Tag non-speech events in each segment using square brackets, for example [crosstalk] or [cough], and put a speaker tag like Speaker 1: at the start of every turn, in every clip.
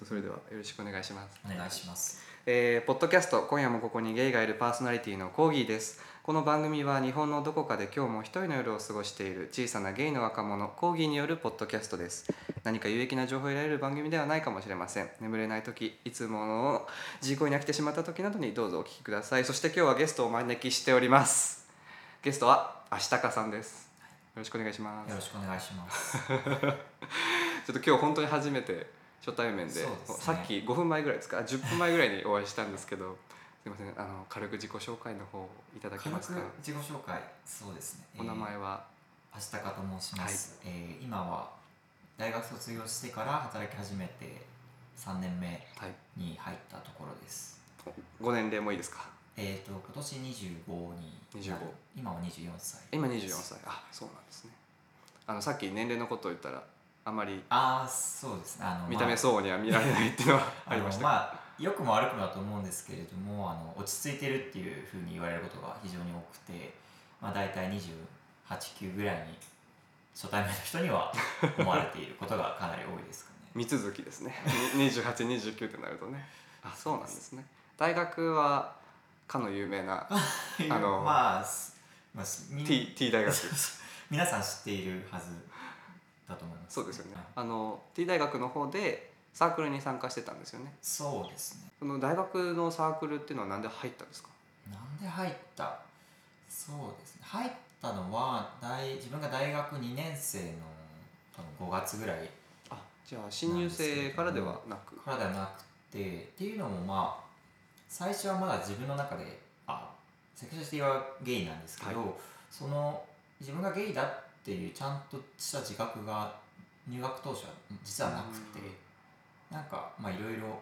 Speaker 1: とそれではよろしくお願いします。
Speaker 2: お願いします。
Speaker 1: えーポッドキャスト今夜もここにゲイがいるパーソナリティのコーギーです。この番組は日本のどこかで今日も一人の夜を過ごしている小さなゲイの若者コーギーによるポッドキャストです。何か有益な情報を得られる番組ではないかもしれません。眠れない時いつもの自己に飽きてしまった時などにどうぞお聞きください。そして今日はゲストをお招きしております。ゲストはアシタカさんです。よろしくお願いします。
Speaker 2: よろしくお願いします。[laughs]
Speaker 1: ちょっと今日本当に初めて初対面で
Speaker 2: ね。
Speaker 1: さっき5分前ぐらいですか？あ10分前ぐらいにお会いしたんですけどすいませんあの軽く自己紹介の方いただけますか？
Speaker 2: 自己紹介、そうですね。
Speaker 1: お名前は、
Speaker 2: えー、アシタカと申します。えー今は大学卒業してから働き始めて3年目
Speaker 1: はい、
Speaker 2: に入ったところです。
Speaker 1: ご年齢もいいですか？
Speaker 2: えっ、と今年25になる。
Speaker 1: 25
Speaker 2: 今は24歳。
Speaker 1: 今24歳。あそうなんですね。あのさっき年齢のことを言ったらあまり
Speaker 2: ああそうですね。あの
Speaker 1: 見た目
Speaker 2: まあ
Speaker 1: そうには見られないっていうのは [laughs] ありました、
Speaker 2: まあ良くも悪くもだと思うんですけれどもあの落ち着いてるっていうふうに言われることが非常に多くて、まあ、大体289ぐらいに初対面の人には思われていることがかなり多いですかね。[laughs]
Speaker 1: 三続きですね。2829ってなるとね。[laughs] あそうなんですね。大学はかの有名なあの
Speaker 2: まあ、すまあ、
Speaker 1: T, T 大学。
Speaker 2: 皆さん知っているはずだと思います。
Speaker 1: そうですよね。
Speaker 2: はい。
Speaker 1: あの T 大学の方でサークルに参加してたんですよね。
Speaker 2: そうですね。
Speaker 1: その大学のサークルっていうのは何で入ったんですか？
Speaker 2: なんで入った？そうですね。入ったのは大自分が大学2年生の多分5月ぐらい。
Speaker 1: あじゃあ新入生からではなく。
Speaker 2: からではなくてっていうのもまあ最初はまだ自分の中であセクシャリティはゲイなんですけど、
Speaker 1: は
Speaker 2: その自分がゲイだっていうちゃんとした自覚が入学当初は実はなくてなんかまあいろいろ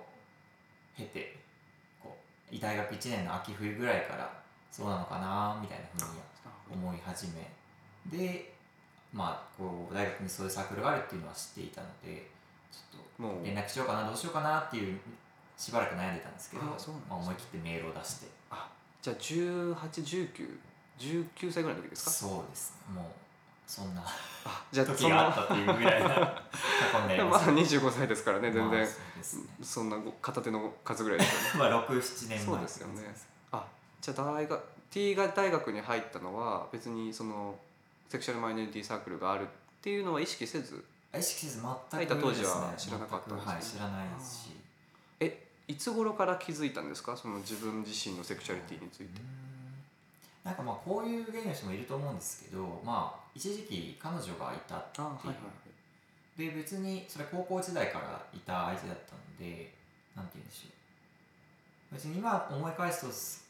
Speaker 2: 経てこう大学1年の秋冬ぐらいからそうなのかなみたいなふうに思い始めでまあこう大学にそういうサークルがあるっていうのは知っていたのでちょっと連絡しようかなどうしようかなっていうしばらく悩んでたんですけどまあ、思い切ってメールを出して。
Speaker 1: あじゃあ181919歳ぐらいの時ですか？
Speaker 2: そうです。ねもうそんな。
Speaker 1: あじゃあそ
Speaker 2: 時があ
Speaker 1: の
Speaker 2: ったっていうぐらいな過去になり
Speaker 1: まだ
Speaker 2: ます
Speaker 1: 25歳ですからね全然。
Speaker 2: まあそうですね。
Speaker 1: そんな片手の数ぐらいですよね
Speaker 2: まあ67年前。
Speaker 1: そうですよね。あじゃあ大学 T が大学に入ったのは別にそのセクシャルマイノリティサークルがあるっていうのは意識せず？
Speaker 2: 意識せず全く
Speaker 1: 入った当時は知らなかったんですね。
Speaker 2: 全くはい知らないですし。
Speaker 1: えいつ頃から気づいたんですか？その自分自身のセクシャリティについて。
Speaker 2: うーんなんかまあこういうゲイの人もいると思うんですけどまあ一時期彼女がいたっていう。
Speaker 1: あはいはい
Speaker 2: で別にそれ高校時代からいた相手だったのでなんて言うんでしょう。別に今思い返すとす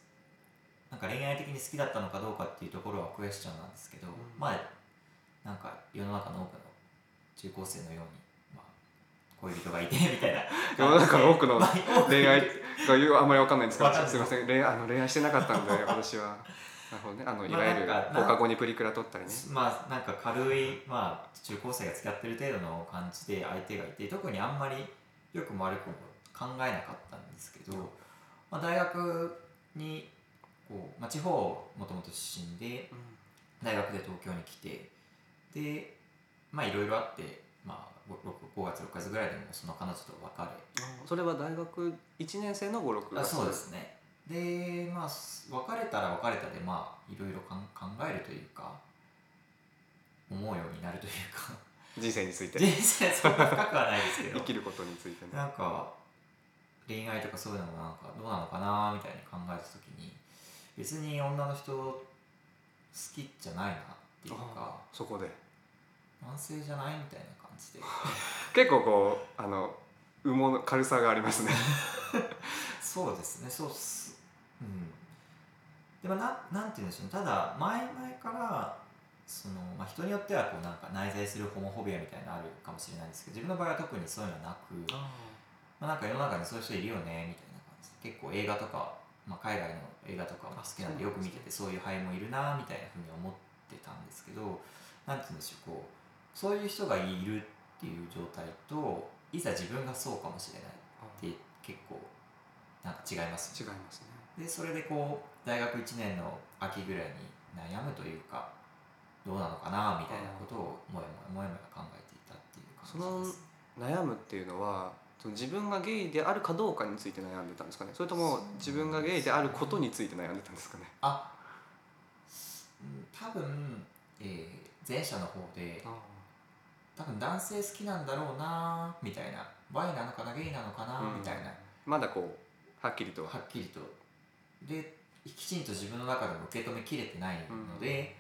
Speaker 2: なんか恋愛的に好きだったのかどうかっていうところはクエスチョンなんですけど、
Speaker 1: ん。
Speaker 2: まあなんか世の中の多くの中高生のように、まあ、恋人がいて [laughs] みたいな。
Speaker 1: 世の中の多く [laughs] の恋愛というあんまりわかんないんですけどす。いません。恋愛あの恋愛してなかったんで私は。なるほどね。あのい
Speaker 2: まあ
Speaker 1: わゆる放課後にプリクラ撮ったりね。
Speaker 2: まあなんか軽い、まあ、中高生が付き合ってる程度の感じで相手がいて特にあんまり良くも悪くも考えなかったんですけど、まあ、大学にこう、まあ、地方もともと出身で大学で東京に来てでまあいろいろあって、まあ、5, 5月6月ぐらいでもその彼女と別れ。
Speaker 1: あそれは大学1年生の56月。
Speaker 2: あそうですねでまあす別れたら別れたでまあいろいろ考えるというか思うようになるというか。
Speaker 1: 人生について。
Speaker 2: 人生そんな深くはないですけど。
Speaker 1: 生きることについてね。
Speaker 2: なんか恋愛とかそういうのもなんかどうなのかなみたいに考えた時に別に女の人好きじゃないなっていうか
Speaker 1: あそこで。
Speaker 2: 男性じゃないみたいな感じで。[laughs]
Speaker 1: 結構こうあの羽毛の軽さがありますね。[laughs]
Speaker 2: そうですね。そうっすうんでもななんて言うんでしょうね。ただ前々からその、まあ、人によってはこうなんか内在するホモフォビアみたいなのあるかもしれないんですけど自分の場合は特にそういうのはなくまあ、なんか世の中にそういう人いるよねみたいな感じで結構映画とか、まあ、海外の映画とかも好きなんでよく見ててそういう俳優もいるなみたいなふうに思ってたんですけどなんて言うんでしょうこうそういう人がいるっていう状態といざ自分がそうかもしれないって結構なんか違います
Speaker 1: 違いますね
Speaker 2: でそれでこう大学1年の秋ぐらいに悩むというかどうなのかなみたいなことをもやもやもやもや考えていたっていう
Speaker 1: その
Speaker 2: 感じです。
Speaker 1: 悩むっていうのはその自分がゲイであるかどうかについて悩んでたんですかね？それとも自分がゲイであることについて悩んでたんですかね？
Speaker 2: あうん多分、えー前者の方で多分男性好きなんだろうなみたいな。バイなのかなゲイなのかな
Speaker 1: うん
Speaker 2: みたいな。
Speaker 1: まだこうはっきりと。
Speaker 2: はっきりとできちんと自分の中でも受け止めきれてないので、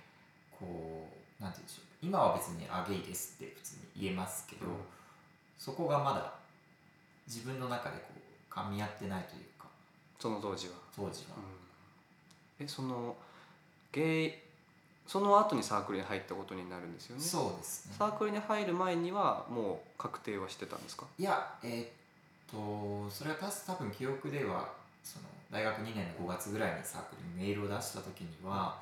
Speaker 2: こうなんて言うんでしょう。今は別に「あゲイです」って普通に言えますけど、
Speaker 1: うん。
Speaker 2: そこがまだ自分の中でこう噛み合ってないというか。
Speaker 1: その当時は、
Speaker 2: 当時は、
Speaker 1: うん。えそのゲイその後にサークルに入ったことになるんですよね。
Speaker 2: そうですね。
Speaker 1: サークルに入る前にはもう確定はしてたんですか？
Speaker 2: いやえーっとそれはた多分記憶ではその大学2年の5月ぐらいにサークルにメールを出した時には、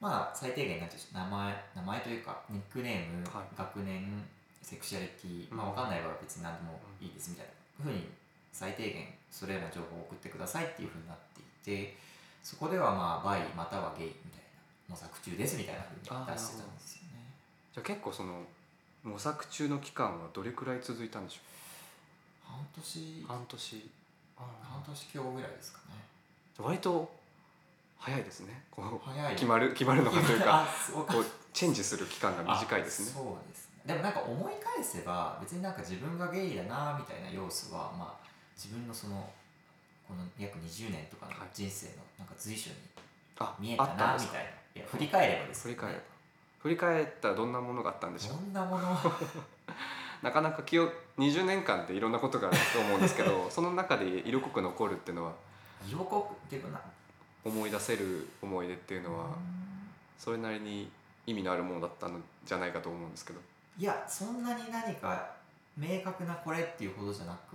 Speaker 2: まあ最低限なんて名前名前というかニックネーム、
Speaker 1: はい。
Speaker 2: 学年セクシャリティ、まあ
Speaker 1: うん
Speaker 2: 分かんない場合は別に何でもいいですみたいなふうに最低限それらの情報を送ってくださいっていうふうになっていてそこではまあバイまたはゲイみたいな模索中ですみたいなふうに出してたんですよね。
Speaker 1: じゃあ結構その模索中の期間はどれくらい続いたんでしょ
Speaker 2: 半年。
Speaker 1: う半年。あ
Speaker 2: 半年強ぐらいですかね。
Speaker 1: あ割と早いですね。こう
Speaker 2: 早い。
Speaker 1: 決まる決まるのがというか [laughs] こうチェンジする期間が短いですね。
Speaker 2: あそうですね。でもなんか思い返せば別になんか自分がゲイだなみたいな要素はまあ自分のそのこの約20年とかの
Speaker 1: はい。
Speaker 2: 人生のなんか随所に
Speaker 1: あ
Speaker 2: 見えたなみたいな。いや振り返ればです
Speaker 1: 振り返れば
Speaker 2: ね
Speaker 1: 振り返ったらどんなものがあったんでしょ
Speaker 2: どんなもの？
Speaker 1: うなかなか記憶20年間っていろんなことがあると思うんですけど [laughs] その中で色濃く残るっていうのは
Speaker 2: 色濃くっていうかな。
Speaker 1: 思い出せる思い出っていうのはそれなりに意味のあるものだったのじゃないかと思うんですけど。
Speaker 2: いやそんなに何か明確なこれっていうほどじゃなく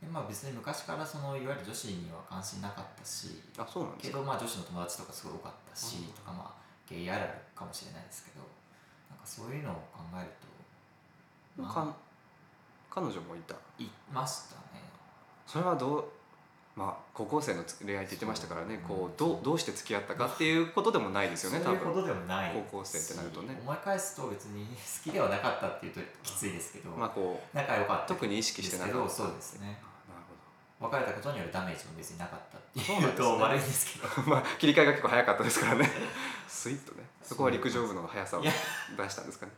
Speaker 2: でまあ別に昔からそのいわゆる女子には関心なかったし
Speaker 1: あそうなんですか。
Speaker 2: けどまあ女子の友達とかすごい多かったし
Speaker 1: うん
Speaker 2: とかまあゲイあるかもしれないですけどなんかそういうのを考えるとまあ
Speaker 1: か彼女もいた。
Speaker 2: いましたね。
Speaker 1: それはどうまあ高校生の恋愛って言ってましたからね。こうどうどうして付き合ったかっていうことでもないですよね多分
Speaker 2: そういうことでもない
Speaker 1: 高校生ってなるとね。
Speaker 2: し思い返すと別に好きではなかったっていうときついですけど、
Speaker 1: まあこう
Speaker 2: 仲良かった
Speaker 1: 特に意識してなかった。
Speaker 2: そうですね。別れたことによるダメージも別になかったっていうと悪いんですけど。[laughs]
Speaker 1: まあ切り替えが結構早かったですからね。[laughs] スイッとね。そこは陸上部の速さを出したんですかね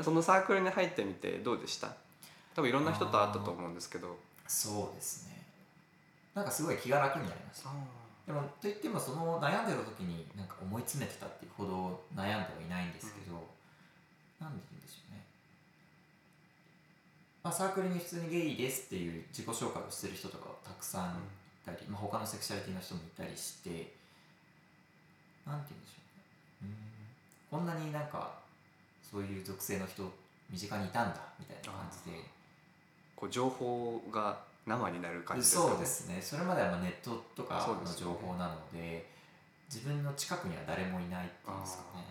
Speaker 1: そのサークルに入ってみてどうでした？多分いろんな人と会ったと思うんですけど。
Speaker 2: そうですね。なんかすごい気が楽になりました。でもといってもその悩んでる時になんか思い詰めてたっていうほど悩んではいないんですけど、なんで言うんでしょうね、まあ、サークルに普通にゲイですっていう自己紹介をしてる人とかたくさんいたり、まあ、他のセクシャリティの人もいたりしてなんて言うんでしょうね。うん。こんなになんかそういう属性の人身近にいたんだみたいな感じで。
Speaker 1: こう情報が生になる感じですか
Speaker 2: そうですね。それまではまあネットとかの情報なので自分の近くには誰もいないっていうんですかね。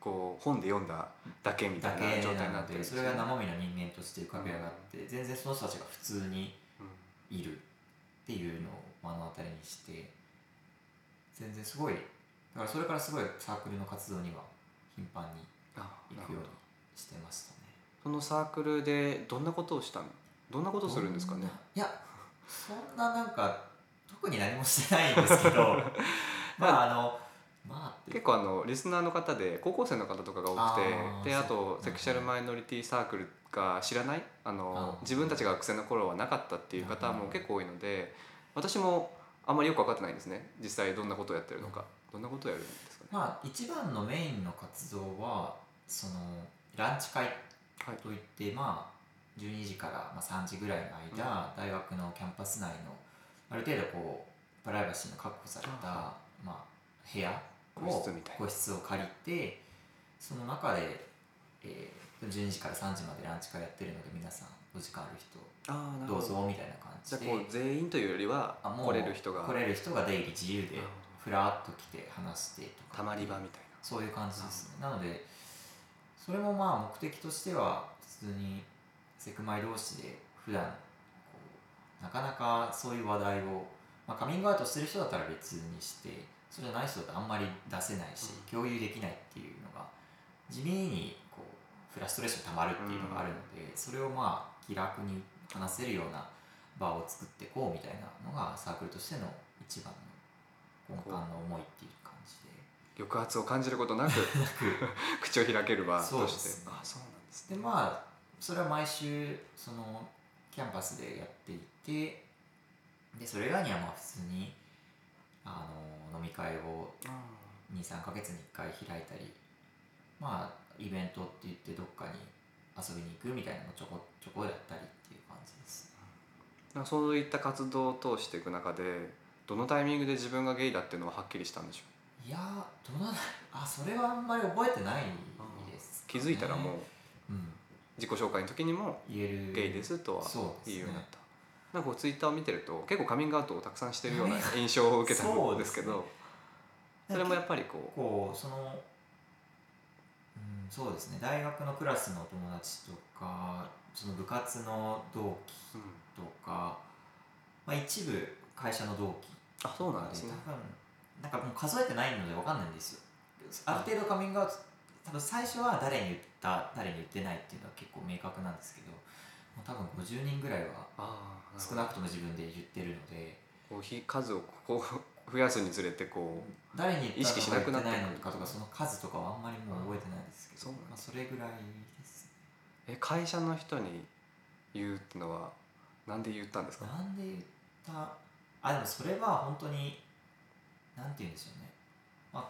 Speaker 1: こう本で読んだだけみたいな状態になってる
Speaker 2: それが生身の人間として浮かび上がって、全然その人たちが普通に
Speaker 1: うん
Speaker 2: いるっていうのを目の当たりにして全然すごいだからそれからすごいサークルの活動には頻繁に
Speaker 1: あ
Speaker 2: 行くように
Speaker 1: なるほど
Speaker 2: してましたね。
Speaker 1: そのサークルでどんなことをしたの？どんなことをするんですかね？
Speaker 2: いやそんななんか特に何もしてないんですけど [laughs] まああのまあ
Speaker 1: 結構あのリスナーの方で高校生の方とかが多く
Speaker 2: あ
Speaker 1: て
Speaker 2: ー
Speaker 1: であとセクシャルマイノリティサークルが知らない？あの自分たちが学生の頃はなかったっていう方も
Speaker 2: うん
Speaker 1: 結構多いので私もあんまりよく分かってないんですね。実際どんなことをやってるのか。どんなことをやるんですかね？
Speaker 2: まあ一番のメインの活動はそのランチ会
Speaker 1: はい。
Speaker 2: といって、まあ12時からまあ3時ぐらいの間、大学のキャンパス内のある程度こうプライバシーの確保された
Speaker 1: あ
Speaker 2: まあ、部屋を
Speaker 1: 個室
Speaker 2: を借りてその中で、えー、12時から3時までランチ会やってるので皆さんお時間ある人ど。うぞみたいな感
Speaker 1: じ
Speaker 2: で。
Speaker 1: 全員というよりは来れる人が。
Speaker 2: 来れる人が出入り自由でふらっと来て話してとか。
Speaker 1: たまり場みたい
Speaker 2: そういう感じですね。なのでそれもまあ目的としては普通にセクマイ同士で普段こうなかなかそういう話題を、まあ、カミングアウトしてる人だったら別にしてそうじゃない人だとあんまり出せないし、
Speaker 1: うん。
Speaker 2: 共有できないっていうのが地味にこうフラストレーションたまるっていうのがあるので、それをまあ気楽に話せるような場を作っていこうみたいなのがサークルとしての一番の根幹の思いっていう
Speaker 1: 抑圧を感じることなく [laughs] 口を開ける場として。あそうなんです。
Speaker 2: でまあそれは毎週そのキャンパスでやっていてでそれ以外にはまあ普通にあの飲み会を
Speaker 1: あ
Speaker 2: 23ヶ月に1回開いたりまあイベントって言ってどっかに遊びに行くみたいなのをちょこちょこやったりっていう感じです。
Speaker 1: そういった活動を通していく中でどのタイミングで自分がゲイだっていうのははっきりしたんでしょ
Speaker 2: いやーどうなんあそれはあんまり覚えてないです
Speaker 1: う気づいたらもう
Speaker 2: うん。
Speaker 1: 自己紹介の時にも
Speaker 2: 言える。
Speaker 1: ゲイですとは言うようになった、なんかこうツイッターを見てると結構カミングアウトをたくさんしてるような印象を受けたんですけどそれもやっぱりこう
Speaker 2: こうそのうんそうですね。大学のクラスのお友達とかその部活の同期
Speaker 1: うん。
Speaker 2: とか、まあ、一部会社の同期
Speaker 1: あそうなんですね。
Speaker 2: 多分なんかもう数えてないので分かんないんですよ。ある程度カミングアウト多分最初は誰に言った誰に言ってないっていうのは結構明確なんですけどもう多分50人ぐらいは
Speaker 1: ああ
Speaker 2: 少なくとも自分で言ってるので。
Speaker 1: こうひ数をこう [laughs] 増やすにつれてこう
Speaker 2: 誰に
Speaker 1: 意識しなくなって
Speaker 2: ないのかとかその数とかはあんまりもう覚えてないですけど、
Speaker 1: そうなん
Speaker 2: まあ、それぐらいです
Speaker 1: え会社の人に言うってのはなんで言ったんですか？
Speaker 2: なんで言った？あでもそれは本当になんて言うんでしょうね、まあ、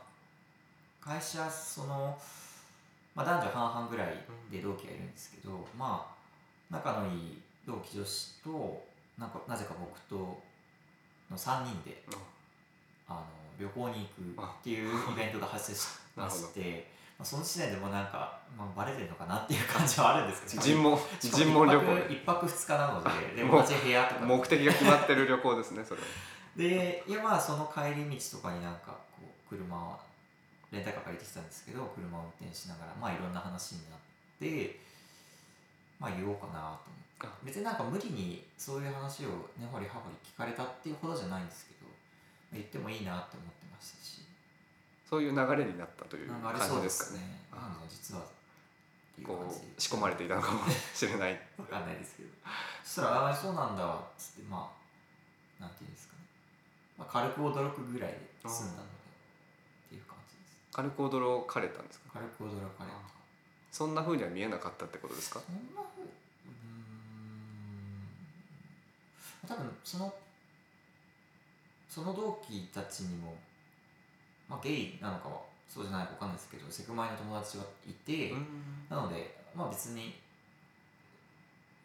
Speaker 2: 会社その、まあ、男女半々ぐらいで同期がいるんですけど、まあ仲のいい同期女子となんかなぜか僕との3人であの旅行に行くっていうイベントが発生しましてまあ、その時点でもうなんか、まあ、バレてるのかなっていう感じはあるんですけど。[laughs]
Speaker 1: 尋問尋問旅
Speaker 2: 一泊一泊二日なのでで同じ部屋とか。
Speaker 1: 行目的が決まってる旅行ですねそれは
Speaker 2: でいやまあその帰り道とかになんかこう車をレンタカー借りてきたんですけど車を運転しながらまあいろんな話になってまあ言おうかなと思って。
Speaker 1: あ。
Speaker 2: 別になんか無理にそういう話を根掘り葉掘り聞かれたっていうほどじゃないんですけど言ってもいいなって思ってましたし。
Speaker 1: そういう流れになったという感じですかね。
Speaker 2: すね。実は
Speaker 1: こう仕込まれていたのかもしれない。[laughs]
Speaker 2: わかんないですけど。そしたら「ああそうなんだ」っつってまあなんていうんですまあ、軽く驚くぐらいで済んだのでっていう感じです。
Speaker 1: 軽く驚かれたんですか？
Speaker 2: 軽く驚かれた。
Speaker 1: そんな風には見えなかったってことですか？
Speaker 2: そんなふううーん。多分そのその同期たちにも、まあ、ゲイなのかはそうじゃないか分かんないですけどセクマイの友達はいて、
Speaker 1: うん。
Speaker 2: なのでまあ別に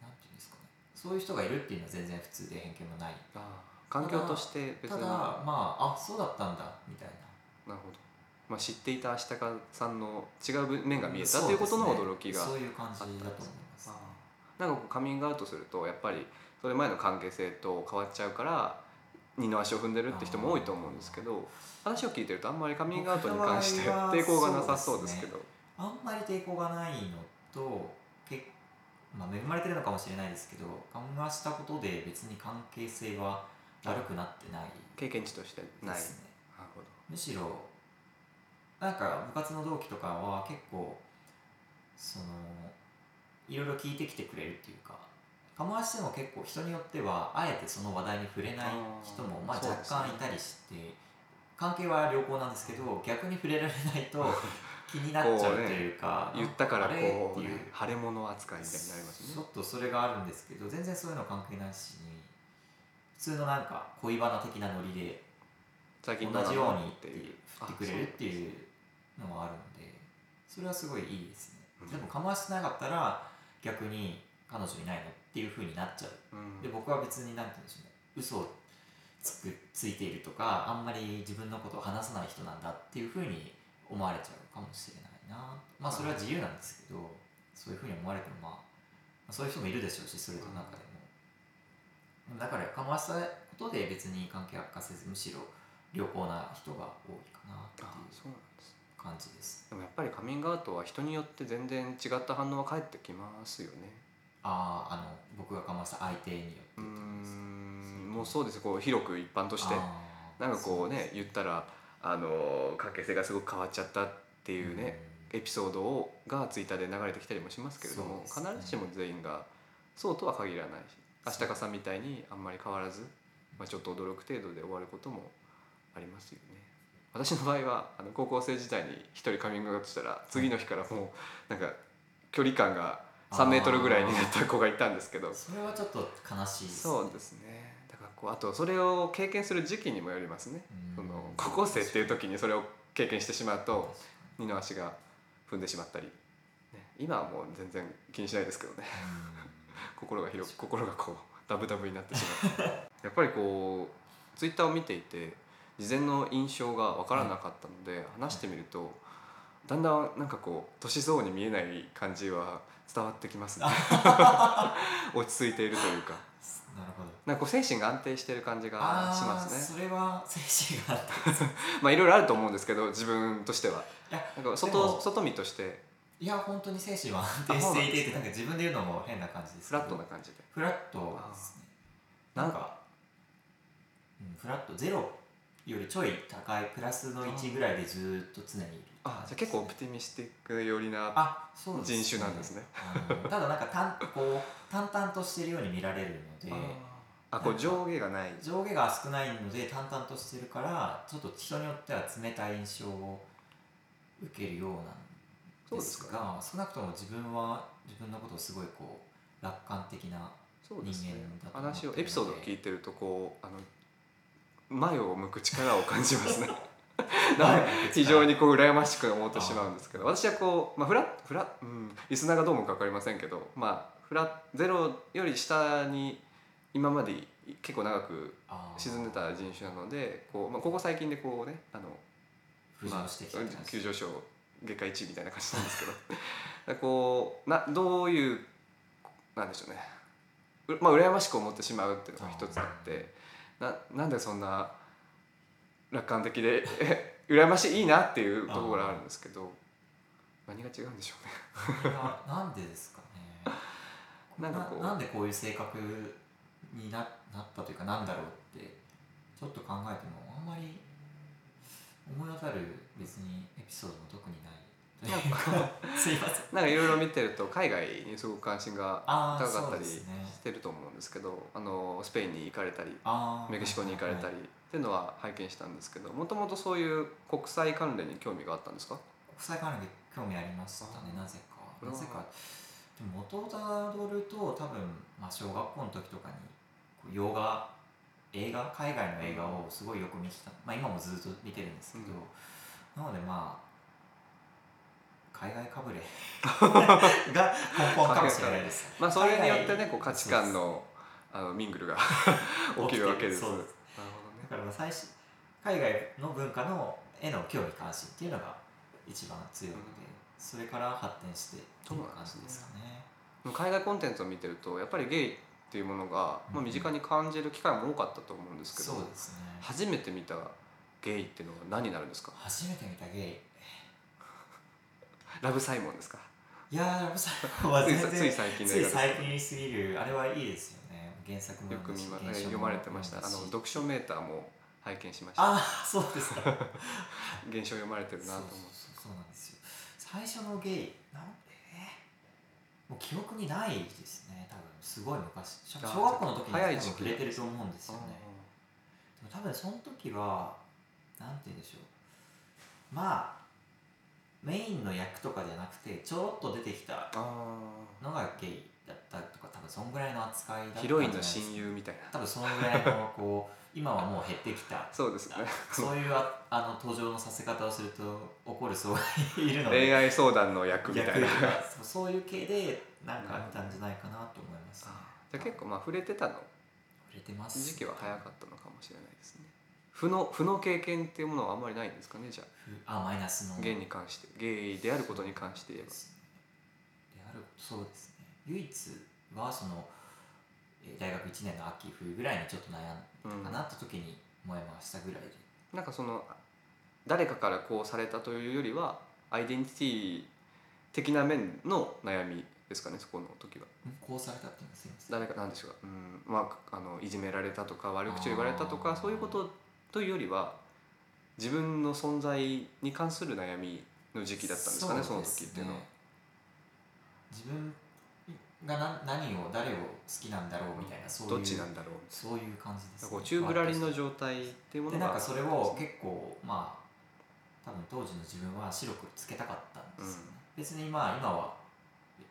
Speaker 2: なんていうんですかね。そういう人がいるっていうのは全然普通で偏見もない。
Speaker 1: ああ環境として別に。
Speaker 2: ただまああそうだったんだみたいな。
Speaker 1: なるほど、まあ、知っていた足高さんの違う面が見えたということの驚きが
Speaker 2: そういう感じだと思います。
Speaker 1: なんかこうカミングアウトするとやっぱりそれ前の関係性と変わっちゃうから二の足を踏んでるって人も多いと思うんですけど話を聞いてるとあんまりカミングアウトに関して抵抗がなさそうですけど。
Speaker 2: あんまり抵抗がないのとけ、まあ、恵まれてるのかもしれないですけど緩和したことで別に関係性は悪くなってない。
Speaker 1: 経験値としてない。
Speaker 2: ですね。むしろなんか部活の同期とかは結構そのいろいろ聞いてきてくれるっていうかかまわしても結構人によってはあえてその話題に触れない人もまあ若干いたりして、関係は良好なんですけど逆に触れられないと [laughs] 気になっちゃうというか
Speaker 1: 言ったからこう
Speaker 2: っていう。
Speaker 1: 腫れ物扱いみたいになりますね。
Speaker 2: ちょっとそれがあるんですけど全然そういうの関係ないし普通のなんか恋バナ的なノリで同じように
Speaker 1: って
Speaker 2: 振ってくれるっていうのはあるのでそれはすごいいいですね、
Speaker 1: うん。
Speaker 2: でもかましてなかったら逆に彼女いないのっていうふうになっちゃう。
Speaker 1: うん。
Speaker 2: で僕は別に何て言うんでしょうね。嘘をつくついているとかあんまり自分のことを話さない人なんだっていうふうに思われちゃうかもしれないな。まあそれは自由なんですけどそういうふうに思われてもまあまあそういう人もいるでしょうしそれの中で。もだからかましたことで別に関係悪化せずむしろ良好な人が多いかなってい
Speaker 1: あ
Speaker 2: う感じです。
Speaker 1: でもやっぱりカミングアウトは人によって全然違った反応は返ってきますよね。
Speaker 2: あああの僕がかました相手によって
Speaker 1: もうそうですよ。こう広く一般として。なんかこうね言ったらあの関係性がすごく変わっちゃったっていうね、エピソードをがツイッターで流れてきたりもしますけれども、
Speaker 2: ね。
Speaker 1: 必ずしも全員がそうとは限らないし明日かさんみたいにあんまり変わらず、まあ、ちょっと驚く程度で終わることもありますよね。私の場合はあの高校生時代に一人カミングアウトしたら次の日からもうなんか距離感が3メートルぐらいになった子がいたんですけど。
Speaker 2: それはちょっと悲しいですね。
Speaker 1: そうですね。だからこうあとそれを経験する時期にもよりますね。その高校生っていう時にそれを経験してしまうと二の足が踏んでしまったり、ね、今はもう全然気にしないですけどね心が広く心がこうダブダブになってしまう。[laughs] やっぱりこうツイッターを見ていて事前の印象が分からなかったので、話してみるとだんだんなんかこう年相応に見えない感じは伝わってきますね。[laughs] 落ち着いているというか。
Speaker 2: なるほど。
Speaker 1: なんかこう精神が安定している感じがしますね。
Speaker 2: それは精神があった
Speaker 1: まあいろいろあると思うんですけど自分としては。なんか
Speaker 2: で
Speaker 1: 外
Speaker 2: も
Speaker 1: 外見として
Speaker 2: いや本当に精神は安定していてってなんか自分で言うのも変な感じです
Speaker 1: フラット
Speaker 2: な
Speaker 1: な感じで。
Speaker 2: フラットですねなんか、うん、フラットゼロよりちょい高いプラスの1ぐらいでずっと常にいる
Speaker 1: あじゃあ結構オプティミスティック寄りな人種なんですね。
Speaker 2: あのただなんかたんこう淡々としてるように見られるので
Speaker 1: あこう上下がない。
Speaker 2: 上下が少ないので淡々としてるからちょっと人によっては冷たい印象を受けるようなで
Speaker 1: です
Speaker 2: が少なくとも自分は自分のことをすごいこう楽観的な人間だと思ってるので。
Speaker 1: 話をエピソードを聞いてるとこうあの前を向く力を感じますね。[laughs] 非常にこう羨ましく思ってしまうんですけど私はこう、まあ、フラフラ、うん、リスナーがどう思うか分かりませんけど、まあ、フラゼロより下に今まで結構長く沈んでた人種なのでこう、まあ、ここ最近でこうねあのまあ急上昇月下1位みたいな感じなんですけど。[laughs] こうなどういうなんでしょうね。うまあ羨ましく思ってしまうっていうのが一つあって。ななんでそんな楽観的でえ [laughs] 羨ましいいいなっていうところがあるんですけど。何が違うんでしょうね。
Speaker 2: ななんでですかね。[laughs]
Speaker 1: なんかこう。
Speaker 2: ななんでこういう性格にななったというかなんだろうってちょっと考えてもあんまり思い当たる別にエピソードも特にな [laughs] すいません。
Speaker 1: なんかいろいろ見てると海外にすごく関心が高かったりしてると思うんですけどあのスペインに行かれたりメキシコに行かれたりっていうのは拝見したんですけどもともとそういう国際関連に興味があったんですか？
Speaker 2: 国際関連で興味ありましたねなぜか。なぜか。でも元をたどると多分、まあ、小学校の時とかに洋画映画海外の映画をすごいよく見てた、まあ、今もずっと見てるんですけど、なのでまあ海外かぶれ。[laughs] が根本かもしれないです。
Speaker 1: まあそれによってねこう価値観のあのミングルが [laughs] 起きるわけです。
Speaker 2: です。
Speaker 1: なるほどね。
Speaker 2: だからまあ最初海外の文化のへの興味関心っていうのが一番強いので、それから発展してっていう感じですかね。
Speaker 1: 海外コンテンツを見てるとやっぱりゲイっていうものが、まあ、身近に感じる機会も多かったと思うんですけど、
Speaker 2: そうですね。
Speaker 1: 初めて見たゲイっていうのは何になるんですか？
Speaker 2: 初めて見たゲイ。
Speaker 1: ラブサイモンですか？
Speaker 2: いやー、ラブサイモンは
Speaker 1: つい
Speaker 2: 全然
Speaker 1: つい最近の
Speaker 2: つい
Speaker 1: 映画
Speaker 2: 最近すぎるあれはいいですよね。原作も
Speaker 1: よく見ま読まれてました。あの
Speaker 2: 読
Speaker 1: 書メーターも拝見しました。
Speaker 2: あーそうですか。[laughs]
Speaker 1: 現象読まれてるなと思って。
Speaker 2: そうなんですよ。最初のゲイなんえー？もう記憶にないですね。多分すごい昔。小学校の時に多分
Speaker 1: 早い時期。
Speaker 2: 触れてると思うんですよね。でも多分その時はなんて言うんでしょう。まあメインの役とかじゃなくてちょろっと出てきた
Speaker 1: あ
Speaker 2: のがゲイだったとか多分そんぐらいの扱いだった
Speaker 1: ヒロインの親友みたいな。
Speaker 2: 多分そのぐらいのこう今はもう減ってきた。
Speaker 1: そうですね。
Speaker 2: そういうああの登場のさせ方をすると怒る人がいるので。
Speaker 1: 恋愛相談の役みたいな。
Speaker 2: そういう系でなんかあったんじゃないかなと思います。ね
Speaker 1: じゃあ結構まあ触れてたの？
Speaker 2: 触れてます。
Speaker 1: 時期は早かったのかもしれないですね負の負の経験っていうものはあんまりないんですかねじゃあ。
Speaker 2: あマイナスの。
Speaker 1: ゲイに関して。ゲイであることに関して言えば。
Speaker 2: るそうですね。唯一はそのえー大学1年の秋冬ぐらいにちょっと悩んだかなって時に燃えましたぐらいで、
Speaker 1: なんかその誰かからこうされたというよりはアイデンティティ的な面の悩みですかねそこの時は。
Speaker 2: んこうされたっていうのはすいません。
Speaker 1: 誰かなんでしょうか、うんまあ、あのいじめられたとか悪口を言われたとかそういうことというよりは自分の存在に関する悩みの時期だったんですかねその時っていうのは。
Speaker 2: 自分がな何を誰を好きなんだろうみたいなそういう
Speaker 1: どっちなんだろう。
Speaker 2: そういう感じです、
Speaker 1: こう宙ぶらりんの状態っていうものが
Speaker 2: でなんかそれを結構まあ多分当時の自分は白黒つけたかったんですよね、別にまあ今は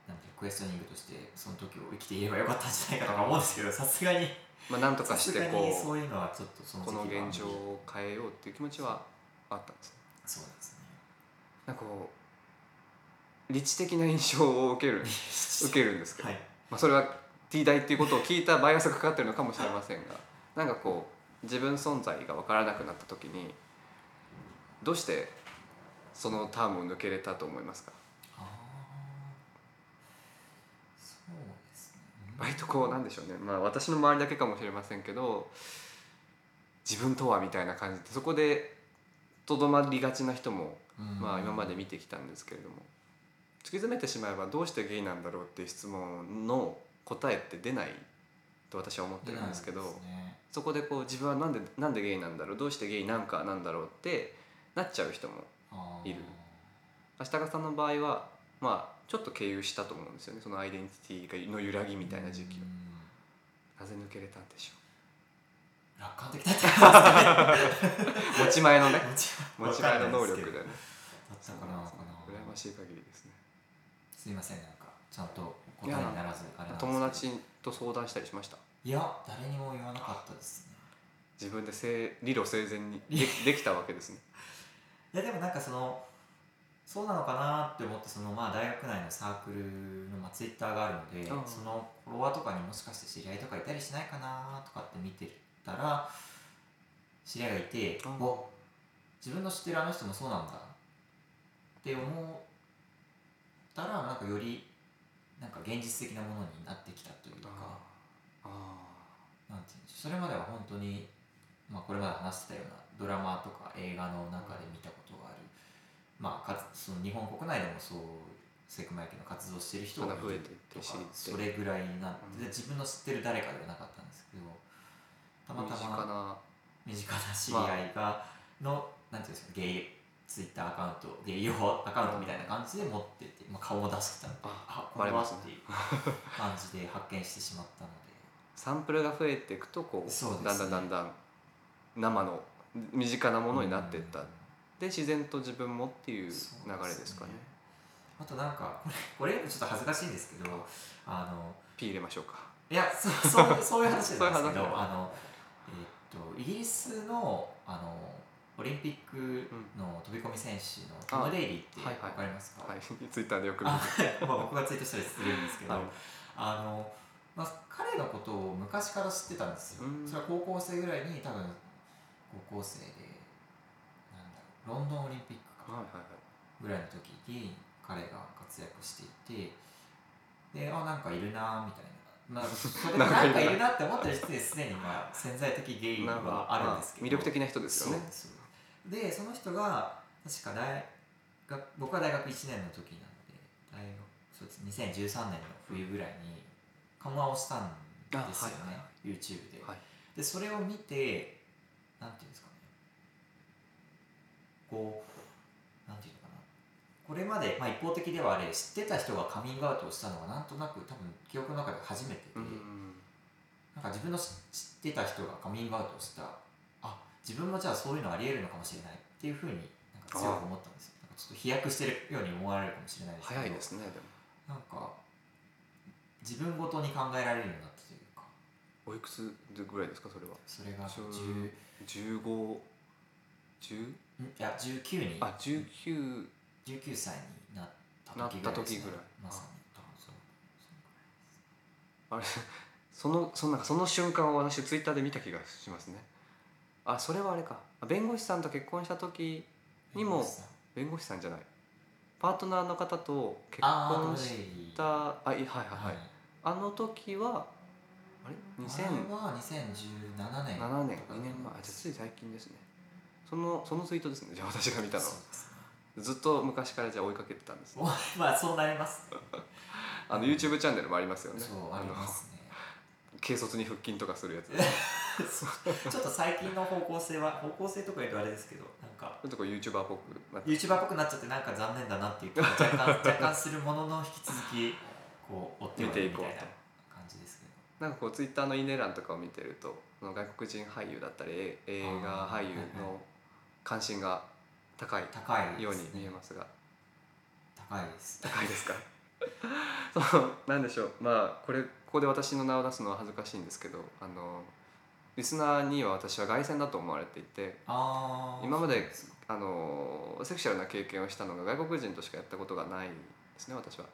Speaker 2: なんていうクエスチョニングとしてその時を生きていればよかったんじゃないかとか思うんですけどさすがに
Speaker 1: まあなんとかしてこ
Speaker 2: ういうのはちょっとその
Speaker 1: うこの現状を変えようっていう気持ちはあったんですね
Speaker 2: そうですね。
Speaker 1: なんかこう理知的な印象を受ける [laughs] 受けるんですけど、
Speaker 2: はい。
Speaker 1: まあ、それは T 大っていうことを聞いたバイアスがかかってるのかもしれませんがなんかこう自分存在が分からなくなった時にどうしてそのタームを抜けれたと思いますか
Speaker 2: ああそうですね
Speaker 1: 割とこうなんでしょうね。まあ私の周りだけかもしれませんけど自分とはみたいな感じでそこでとどまりがちな人も
Speaker 2: うん。
Speaker 1: まあ今まで見てきたんですけれども。突き詰めてしまえばどうしてゲイなんだろうっていう質問の答えって出ないと私は思ってるんですけどそこでこう自分はなんでなんでゲイなんだろうどうしてゲイなんかなんだろうってなっちゃう人もいる。足高さんの場合はまあちょっと経由したと思うんですよね。そのアイデンティティの揺らぎみたいな時期を。
Speaker 2: うん。
Speaker 1: なぜ抜けれたんでしょ
Speaker 2: 楽観的だったんですかね。
Speaker 1: う持ち前のね。
Speaker 2: 持
Speaker 1: 持ち前の能力でね。
Speaker 2: だったかな。
Speaker 1: 羨ましい限りですね。
Speaker 2: すいません。なんかちゃんと答えにならずあれ
Speaker 1: 友達と相談したりしました。
Speaker 2: いや誰にも言わなかったですね。
Speaker 1: 自分で正理路整然にで [laughs] できたわけですね。
Speaker 2: いやでもなんかそのそうなのかなって思ってそのまあ大学内のサークルのまあツイッターがあるので、
Speaker 1: うん。
Speaker 2: そのフォロワーとかにもしかして知り合いとかいたりしないかなとかって見てたら知り合いがいて、
Speaker 1: うん。
Speaker 2: お自分の知ってるあの人もそうなんだって思ったらなんかよりなんか現実的なものになってきたというか
Speaker 1: あ
Speaker 2: なんていうんでしょうそれまでは本当に、まあ、これまで話してたようなドラマとか映画の中で見たことがある、まあ、かつその日本国内でもそうセクマイケの活動してる人が
Speaker 1: 増えていっって。
Speaker 2: それぐらいな
Speaker 1: うん。
Speaker 2: で自分の知ってる誰かではなかったんですけどたまたま
Speaker 1: な。
Speaker 2: 身近な知り合いがの、なんていうんですかゲイツイッターアカウントゲイ用アカウントみたいな感じで持ってて、まあ、顔も出してたんで
Speaker 1: あ
Speaker 2: あこれはっていう感じで発見してしまったので。[laughs]
Speaker 1: サンプルが増えていくとこう
Speaker 2: ね。
Speaker 1: だんだんだんだん生の身近なものになっていった、で自然と自分もっていう流れですかね。
Speaker 2: あとなんかこれこれちょっと恥ずかしいんですけどあの
Speaker 1: P 入れましょうか。
Speaker 2: いやそそうそういう話なんですけど [laughs] あの、えーっとイギリスのあのオリンピックの飛び込み選手のトム・デイリーって
Speaker 1: はいはい。
Speaker 2: わかりますか、
Speaker 1: はい。[laughs] ツイッターでよく見
Speaker 2: あ
Speaker 1: る
Speaker 2: まあ僕がツイートしたりするんですけど、
Speaker 1: はい。
Speaker 2: あの、まあ、彼のことを昔から知ってたんですよ、
Speaker 1: うん。
Speaker 2: それは高校生ぐらいに多分高校生でロンドンオリンピックかぐらいの時に彼が活躍していてであなんかいるなみたいな、まあ、そ [laughs] れで
Speaker 1: なんかいるな
Speaker 2: って思ってる時点ですでにまあ潜在的ゲイ
Speaker 1: なるほど
Speaker 2: はあるんですけど。
Speaker 1: まあ魅力的な人ですよね。
Speaker 2: でその人が確か大学僕は大学1年の時なので大学そうです2013年の冬ぐらいに緩和をしたんですよね、
Speaker 1: あはいはいは
Speaker 2: YouTube で、
Speaker 1: はい。
Speaker 2: でそれを見てなんていうんですかねこうなんていうのかな。これまで、まあ、一方的ではあれ知ってた人がカミングアウトをしたのはなんとなく多分記憶の中で初めてで、
Speaker 1: うん
Speaker 2: なんか自分の知知ってた人がカミングアウトをしたあ自分もじゃあそういうのありえるのかもしれないっていうふうになんか強く思ったんですよ。なんかちょっと飛躍してるように思われるかもしれないですけど
Speaker 1: 早いですねでも。
Speaker 2: なんか自分ごとに考えられるようになったというか
Speaker 1: おいくつぐらいですかそれは？
Speaker 2: それが
Speaker 1: そう
Speaker 2: 10
Speaker 1: 15 10
Speaker 2: んいや19に
Speaker 1: あ19
Speaker 2: 19歳になった時ぐらいですね。
Speaker 1: 時ぐらい。
Speaker 2: まさに多分そう。
Speaker 1: あれ [laughs] そのそのなんかその瞬間を私ツイッターで見た気がしますね。あそれはあれか。あ弁護士さんと結婚した時にも弁護士さん。じゃない。パートナーの方と結
Speaker 2: あ
Speaker 1: 婚し
Speaker 2: ー
Speaker 1: たあいはいはいはい、
Speaker 2: はい。
Speaker 1: あの時はあれ？
Speaker 2: あれ
Speaker 1: 2007
Speaker 2: は2017年
Speaker 1: 年。2年前。あじゃあつい最近ですねそのそのツイートですね。じゃあ私が見たの。ずっと昔からじゃあ追いかけてたんですね。
Speaker 2: お [laughs] まあそうなりますね。[laughs]
Speaker 1: あの YouTube チャンネルもありますよね。
Speaker 2: そうありますね。
Speaker 1: 軽率に腹筋とかするやつ。[laughs]
Speaker 2: ちょっと最近の方向性は方向性とか言うとあれですけどなんか
Speaker 1: ちょっとこう YouTuber っぽく
Speaker 2: YouTuber っぽくなっちゃってなんか残念だなっていう気が若干若干するものの引き続きこう追って
Speaker 1: いこうと
Speaker 2: みたいな感じですけど。
Speaker 1: なんかこう。ツイッターのいいね欄とかを見てると外国人俳優だったりえ映画俳優の関心が高い
Speaker 2: 高い
Speaker 1: ように見えますが。
Speaker 2: 高いです。
Speaker 1: 高いですか？[laughs] そうなんでしょう。まあこれここで私の名を出すのは恥ずかしいんですけどあのリスナーには私は凱旋だと思われていて今まであのセクシャルな経験をしたのが外国人としかやったことがないですね私は。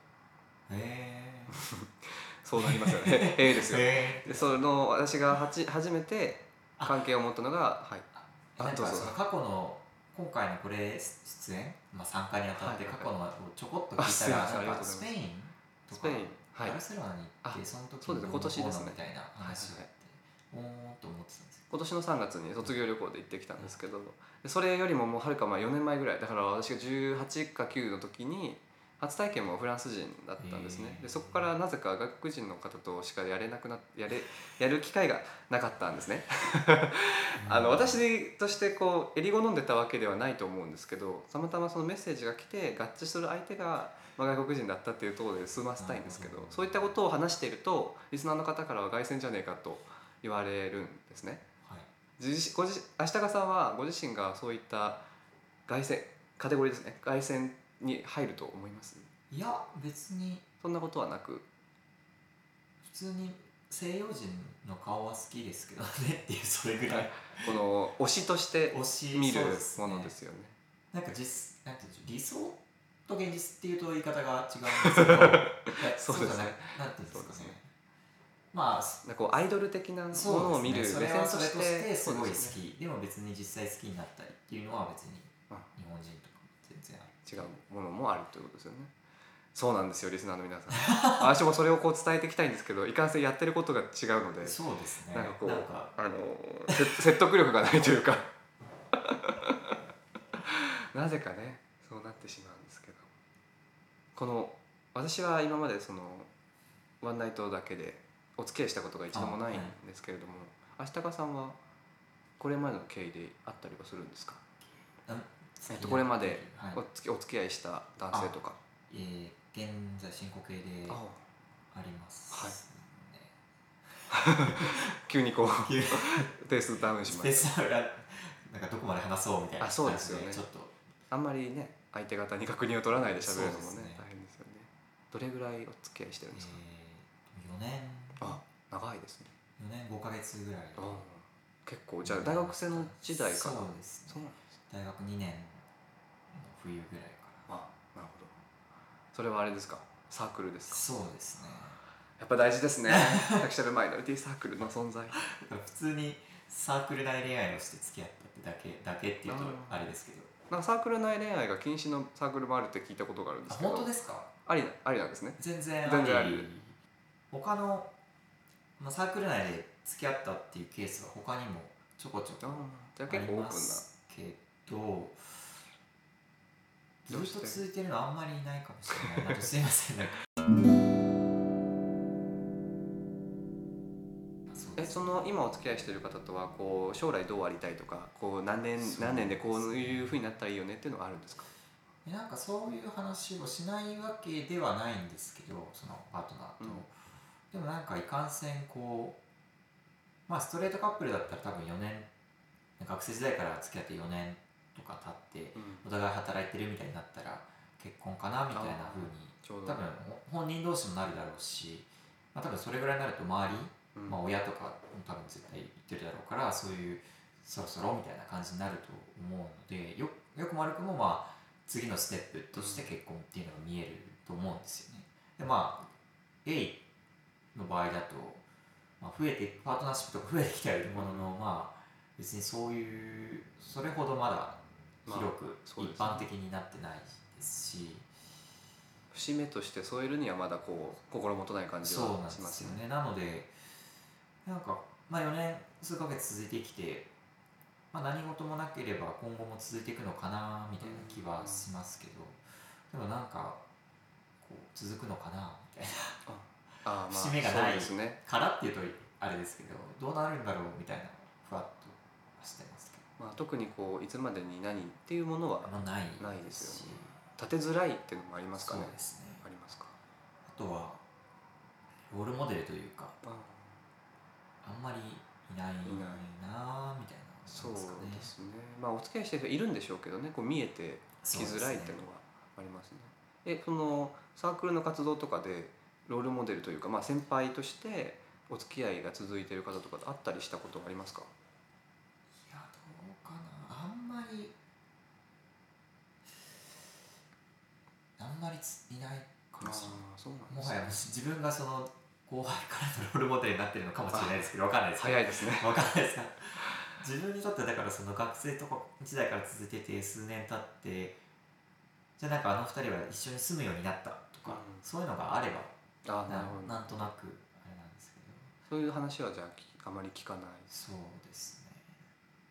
Speaker 2: へ [laughs]
Speaker 1: そうなりますよね。[laughs] ええですよ。
Speaker 2: え
Speaker 1: でその私がはち初めて関係を持ったのがはい。あ
Speaker 2: なんその過去の今回のこれ出演、まあ、参加にあたって
Speaker 1: はいはい
Speaker 2: 過去のをちょこっと聞いたら
Speaker 1: ません。ありがとうございます。
Speaker 2: なんかスペインとかバルセロナに行って
Speaker 1: あ
Speaker 2: その時
Speaker 1: そうですね今年ですね。
Speaker 2: みたいな話があって、おーんと思ってたんですよ。
Speaker 1: 今年の3月に卒業旅行で行ってきたんですけどでそれよりももうはるか前4年前ぐらいだから私が18か9の時に初体験もフランス人だったんですね。でそこからなぜか外国人の方としかやれなくな [laughs] やれやる機会がなかったんですね。[laughs] あの私としてこう襟好んでたわけではないと思うんですけどたまたまそのメッセージが来て合致する相手が、まあ、外国人だったっていうところで済ませたいんですけどそういったことを話しているとリスナーの方からは凱旋じゃねえかと言われるんですね。
Speaker 2: はい。
Speaker 1: ご自足高さんはご自身がそういった凱旋カテゴリーですね。凱旋に入ると思います？
Speaker 2: いや別に。
Speaker 1: そんなことはなく？
Speaker 2: 普通に西洋人の顔は好きですけどねっていうそれぐらい。
Speaker 1: この推しとして
Speaker 2: 推し
Speaker 1: 見るものですよね。
Speaker 2: なんか実なんていう理想と現実っていうと言い方が違うんですけど。[laughs]
Speaker 1: そうですね。
Speaker 2: なんていうんですかね。まあ
Speaker 1: なんかこうアイドル的なものを見る目
Speaker 2: ですね、それ
Speaker 1: 線とし
Speaker 2: はそれとして
Speaker 1: て
Speaker 2: すごい好き。
Speaker 1: で
Speaker 2: も別に実際好きになったりっていうのは別に
Speaker 1: あ。
Speaker 2: 日本人
Speaker 1: 違うものもあるということですよね。そうなんですよリスナーの皆さん。[laughs] 私もそれをこう伝えていきたいんですけどいかんせんやってることが違うので
Speaker 2: そうですね。
Speaker 1: なんかこうあのせ [laughs] 説得力がないというか。[laughs] なぜかねそうなってしまうんですけど。この私は今までそのワンナイトだけでお付き合いしたことが一度もないんですけれども足高さんはこれまでの経緯であったりはするんですか、
Speaker 2: うん
Speaker 1: えっと、これまで
Speaker 2: はい。
Speaker 1: お付きお付き合いした男性とか。
Speaker 2: えー現在進行形で
Speaker 1: あ。
Speaker 2: あります
Speaker 1: はい。
Speaker 2: ね [laughs]
Speaker 1: 急にこうペースダウンし
Speaker 2: ス
Speaker 1: ました。
Speaker 2: なんかどこまで話そうみたいな
Speaker 1: あそうですよね。
Speaker 2: ちょっと。
Speaker 1: あんまりね相手方に確認を取らないで喋るのもね
Speaker 2: ね。
Speaker 1: 大変ですよね。どれぐらいお付き合いしてるんですか、
Speaker 2: えー、4年。
Speaker 1: あ長いですね。
Speaker 2: 4年5か月ぐらい。
Speaker 1: あ結構じゃあ大学生の時代から。
Speaker 2: そうですね。
Speaker 1: そうなんですね。
Speaker 2: 大学2年の冬ぐらいか
Speaker 1: あなるほど。それはあれですか？サークルですか？
Speaker 2: そうですね。
Speaker 1: やっぱ大事ですね。セクシャルマイノリティサークルの存在。
Speaker 2: 普通にサークル内恋愛をして付き合ったってだけだけっていうと
Speaker 1: あ
Speaker 2: れですけど。
Speaker 1: なんかサークル内恋愛が禁止のサークルもあるって聞いたことがあるんで
Speaker 2: あ
Speaker 1: すけど。
Speaker 2: 本当ですか？
Speaker 1: ありなありなんですね。
Speaker 2: 全然
Speaker 1: 全然あ
Speaker 2: り。
Speaker 1: り
Speaker 2: 他の、まあ、サークル内で付き合ったっていうケースは他にもちょこちょ
Speaker 1: あ
Speaker 2: こ
Speaker 1: あ
Speaker 2: ありますけどずっと続いてるのあんまりいないかもしれないな。[laughs] すいません。なんか。そう
Speaker 1: えその今お付き合いしてる方とはこう将来どうありたいとかこう何年何年でこういうふうになったらいいよねっていうのがあるんですか？
Speaker 2: えなんかそういう話をしないわけではないんですけどそのパートナーと、
Speaker 1: うん。
Speaker 2: でもなんかいかんせんこうまあストレートカップルだったら多分4年。学生時代から付き合って4年とか経ってお互い働いてるみたいになったら結婚かなみたいな風に
Speaker 1: ちょうど。
Speaker 2: 多分本人同士もなるだろうし、まあ、多分それぐらいになると周り、
Speaker 1: うん。
Speaker 2: まあ、親とかも多分絶対言ってるだろうからそういうそろそろみたいな感じになると思うのでよよくも悪くもまあ次のステップとして結婚っていうのが見えると思うんですよね。でまあ A の場合だと、まあ、増えてパートナーシップとか増えてきてはいるものの、まあ別にそういうそれほどまだ
Speaker 1: まあ
Speaker 2: 広く一般的になってないですし、
Speaker 1: 節目として添えるにはまだこう心もとない感じ
Speaker 2: そうなんで
Speaker 1: はしますすね。
Speaker 2: よねなのでなんか、まあ、4年数ヶ月続いてきて、まあ、何事もなければ今後も続いていくのかなみたいな気はしますけど、でもなんかこう続くのかなみたいな。
Speaker 1: ああまあ
Speaker 2: 節目がない
Speaker 1: そうですね、
Speaker 2: からっていうとあれですけどどうなるんだろうみたいなふわっとしてます。け
Speaker 1: まあ、特にこういつまでに何っていうものは
Speaker 2: ない
Speaker 1: ないですよ
Speaker 2: し
Speaker 1: ね。立てづらいっていうのもありますかね。
Speaker 2: そうですね。
Speaker 1: ありますか。
Speaker 2: あとはロールモデルというか
Speaker 1: あ
Speaker 2: あんまりいない
Speaker 1: いない
Speaker 2: なみたいな
Speaker 1: そう
Speaker 2: ですかね。
Speaker 1: まあお付き合いしてる人いるんでしょうけどね。こう見えてきづらいっていう
Speaker 2: の
Speaker 1: のはありますね。えそのサークルの活動とかでロールモデルというか、まあ、先輩としてお付き合いが続いている方とかあったりしたことはありますか
Speaker 2: いやどうかなあんまりあんまりついないかもしれない。
Speaker 1: あーそうなん
Speaker 2: もはや自分がその後輩からのロールモデルになってるのかもしれないですけどわかんないです
Speaker 1: 早いですね。
Speaker 2: わかんないですが自分にとってだからその学生とか時代から続けて数年経ってじゃあなんかあの二人は一緒に住むようになったとか、
Speaker 1: うん。
Speaker 2: そういうのがあればな
Speaker 1: あーなるほど。
Speaker 2: なんとなくあれなんですけど。
Speaker 1: そういう話はじゃあきあまり聞かない。
Speaker 2: そうです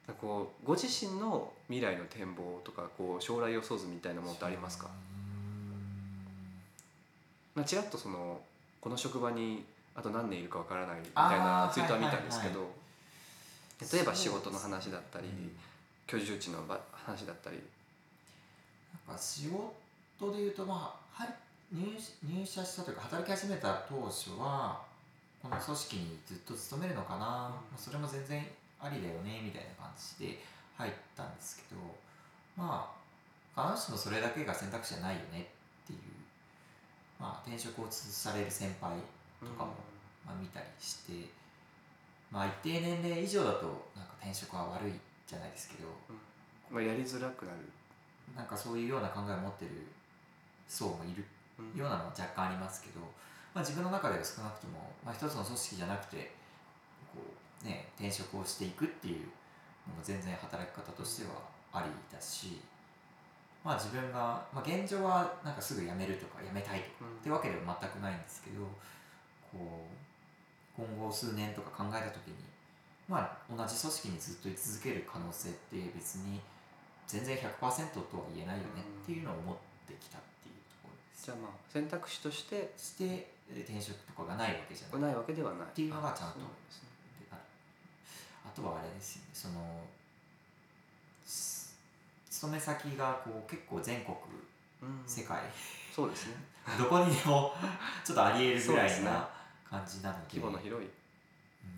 Speaker 2: ね。
Speaker 1: こうご自身の未来の展望とかこう将来予想図みたいなものってありますか？まあ、ちらっとそのこの職場にあと何年いるかわからないみたいなツイートは見たんですけど、
Speaker 2: はい
Speaker 1: 例えば仕事の話だったり、
Speaker 2: うん
Speaker 1: 居住地のば話だったり。
Speaker 2: なんか仕事でいうとまあはい入入社したというか働き始めた当初はこの組織にずっと勤めるのかな、まあそれも全然ありだよねみたいな感じで入ったんですけどまあ必ずしもそれだけが選択肢じゃないよねっていうまあ転職をされる先輩とかもまあ、見たりして、まあ、一定年齢以上だとなんか転職は悪いじゃないですけど
Speaker 1: まあ、やりづらくなる、
Speaker 2: なんかそういうような考えを持ってる層もいる
Speaker 1: うん。
Speaker 2: ようなのは若干ありますけど、まあ、自分の中では少なくとも、まあ、一つの組織じゃなくてこう、ね、転職をしていくっていうのも全然働き方としてはありだし、まあ、自分が、まあ、現状はなんかすぐ辞めるとか辞めたいとか
Speaker 1: うん。
Speaker 2: ってわけでは全くないんですけどこう今後数年とか考えた時に、まあ、同じ組織にずっと居続ける可能性って別に全然100%とは言えないよねっていうのを思ってきたっていうところです。
Speaker 1: じゃあまあ選択肢として
Speaker 2: してえー転職とかがないわけじゃない。
Speaker 1: ないわけではない。
Speaker 2: っていうのがちゃんと
Speaker 1: そうなんですね。
Speaker 2: であとはあれですよね。そのす勤め先がこう結構全国
Speaker 1: うん。
Speaker 2: 世界。
Speaker 1: そうですね。[laughs]
Speaker 2: どこにでもちょっとありえるぐらいな感じなので。
Speaker 1: 規模の広い。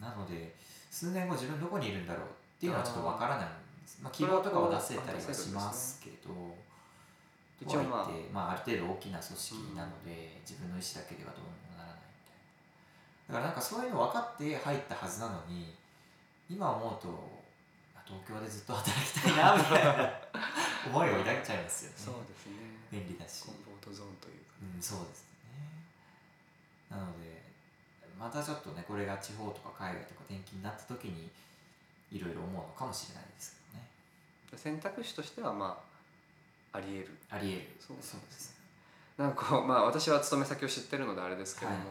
Speaker 2: なので数年後自分どこにいるんだろうっていうのはちょっとわからないんです。まあ、希望とかは出せたりはしますけど
Speaker 1: 一応まあ
Speaker 2: まあ、ある程度大きな組織なので、自分の意思だけではどうにもならないみたいな。だからなんかそういうの分かって入ったはずなのに今思うとあ東京でずっと働きたいなみたいな。思いを抱いちゃいますよね。
Speaker 1: そうですね。
Speaker 2: 便利だし。
Speaker 1: コンフォートゾーンというか。
Speaker 2: うんそうですね。なのでまたちょっとねこれが地方とか海外とか転勤になった時にいろいろ思うのかもしれないですけどね。
Speaker 1: 選択肢としてはまああり得る。
Speaker 2: ありえる。
Speaker 1: そうですね。
Speaker 2: です
Speaker 1: なんかこうまあ私は勤め先を知ってるのであれですけども、
Speaker 2: はい。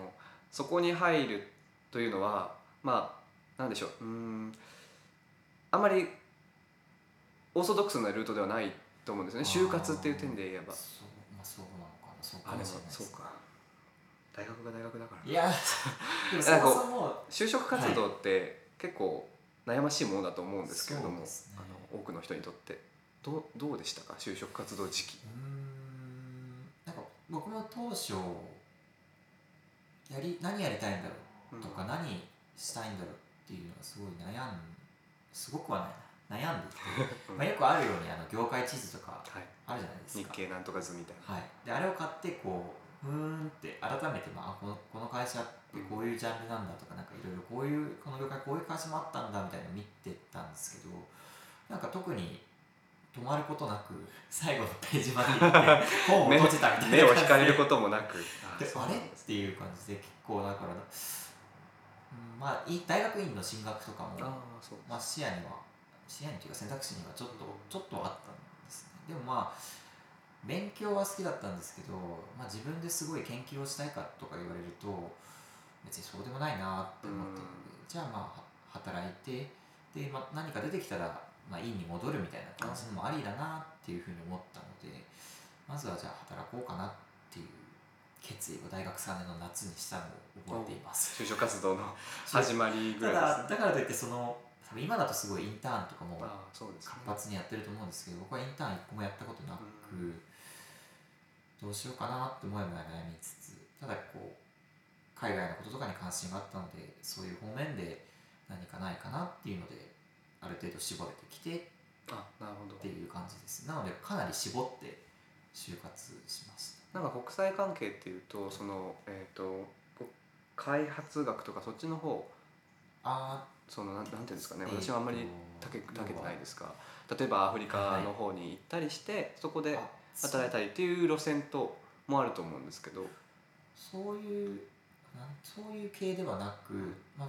Speaker 1: そこに入るというのはまあなんでしょう。うーんあまりオーソドックスなルートではないと思うんですね。就活っていう点で言えば。
Speaker 2: そうまあそうなのかな。そうか
Speaker 1: も
Speaker 2: もしれない
Speaker 1: そうか。大学が大学だから。
Speaker 2: いや [laughs] でもそもそも
Speaker 1: 就職活動って結構悩ましいものだと思うんですけれども、
Speaker 2: ね。
Speaker 1: あの多くの人にとって。どうどうでしたか？就職活動時期。
Speaker 2: うーん。なんか僕も当初やり何やりたいんだろうとか、何したいんだろうっていうのがすごい悩んすごくはないな悩んで [laughs] まあ、よくあるようにあの業界地図とか
Speaker 1: はい、
Speaker 2: あるじゃないです
Speaker 1: 日
Speaker 2: か
Speaker 1: 経なんとか図みたいな、
Speaker 2: はい、であれを買ってこうふーんって改めて、まあ、あこのこの会社ってこういうジャンルなんだとかなんかいろいろこういうこの業界こういう会社もあったんだみたいなの見てたんですけどなんか特に止まることなく最後のページまで行って本を閉じたみたいな [laughs]
Speaker 1: 目を引かれる
Speaker 2: こ
Speaker 1: こともなく。
Speaker 2: あれっていう感じで結構だから、うん、まあい大学院の進学とかもまあ、視野には視野にというか選択肢にはちょっとちょっとあったんですねでもまあ勉強は好きだったんですけど、まあ、自分ですごい研究をしたいかとか言われると別にそうでもないなって思ってるのでじゃあまあは働いてで、まあ、何か出てきたら、まあ、院に戻るみたいな感じのもありだなっていうふうに思ったのでまずはじゃあ働こうかなって決意を大学3年の夏にしたのを覚えています。
Speaker 1: 就職活動の [laughs] 始まりぐ
Speaker 2: た
Speaker 1: らいですね。
Speaker 2: だだからといってその多分今だとすごいインターンとかも活発にやってると思うんですけど僕はインターン一個もやったことなく、
Speaker 1: う
Speaker 2: どうしようかなってもやもや悩みつつただこう海外のこととかに関心があったのでそういう方面で何かないかなっていうのである程度絞れてきて
Speaker 1: あなるほど。
Speaker 2: っていう感じですなのでかなり絞って就活しました
Speaker 1: なんか国際関係っていうとそのえっ、とこ開発学とかそっちの方
Speaker 2: あ
Speaker 1: そのなんなんていうんですかね私はあんまりたけたけてないですが例えばアフリカの方に行ったりして、そこで
Speaker 2: あ
Speaker 1: 働いたりっていう路線ともあると思うんですけど。
Speaker 2: そういうなんそういう系ではなく、まあ、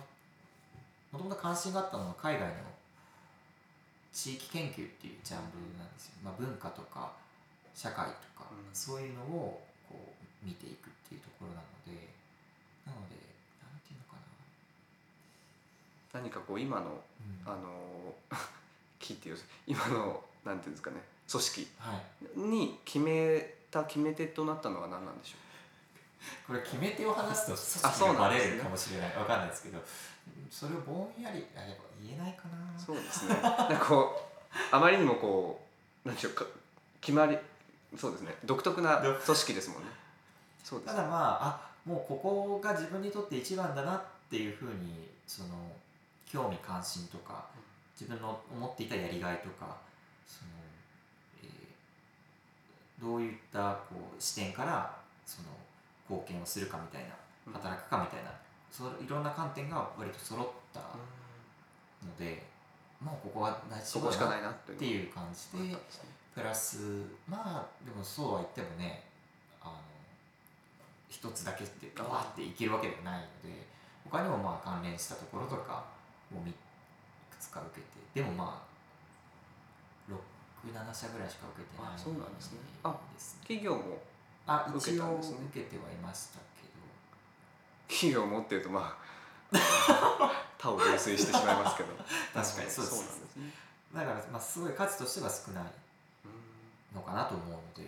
Speaker 2: もともと関心があったのは海外の地域研究っていうジャンルなんですよ、まあ、文化とか社会とか、
Speaker 1: うん。
Speaker 2: そういうのをこう見ていくっていうところなのでなのでなんていうのかな、
Speaker 1: 何かこう今の
Speaker 2: うん。
Speaker 1: あの木っ [laughs] ていう今のなんていうんですかね組織
Speaker 2: はい、
Speaker 1: に決めた決め手となったのは何なんでしょ
Speaker 2: これ決め手を話すと
Speaker 1: あ
Speaker 2: 組織がバレるかもしれない。わかんないですけどそれをぼんやりあやっぱ言えないかな。
Speaker 1: うそうですねなんかこうあまりにもこう何でしょうか決まりそうですね。独特な組織ですもんね。そうです。
Speaker 2: ただまああもうここが自分にとって一番だなっていうふうにその興味関心とか自分の思っていたやりがいとかその、えーどういったこう視点からその貢献をするかみたいな
Speaker 1: うん。
Speaker 2: 働くかみたいな、そういろんな観点が割と揃った
Speaker 1: うん。
Speaker 2: ので、もうここは大事
Speaker 1: そこしかなっていう
Speaker 2: 感じでプラスまあでもそうは言ってもねあの一つだけってバーっていけるわけではないので他にもまあ関連したところとかをみいくつか受けてでもまあ67社ぐらいしか受けてない
Speaker 1: あそうなんですね。あ企業も
Speaker 2: あ
Speaker 1: 受け
Speaker 2: 一応
Speaker 1: たんですね。
Speaker 2: 受けてはいましたけど。
Speaker 1: 企業を持ってるとまあ [laughs] 他を泥酔してしまいますけど。[laughs]
Speaker 2: 確かにそうです
Speaker 1: そうなんですね。
Speaker 2: だからまあすごい数としては少ない。
Speaker 1: うん
Speaker 2: のかなと思うので、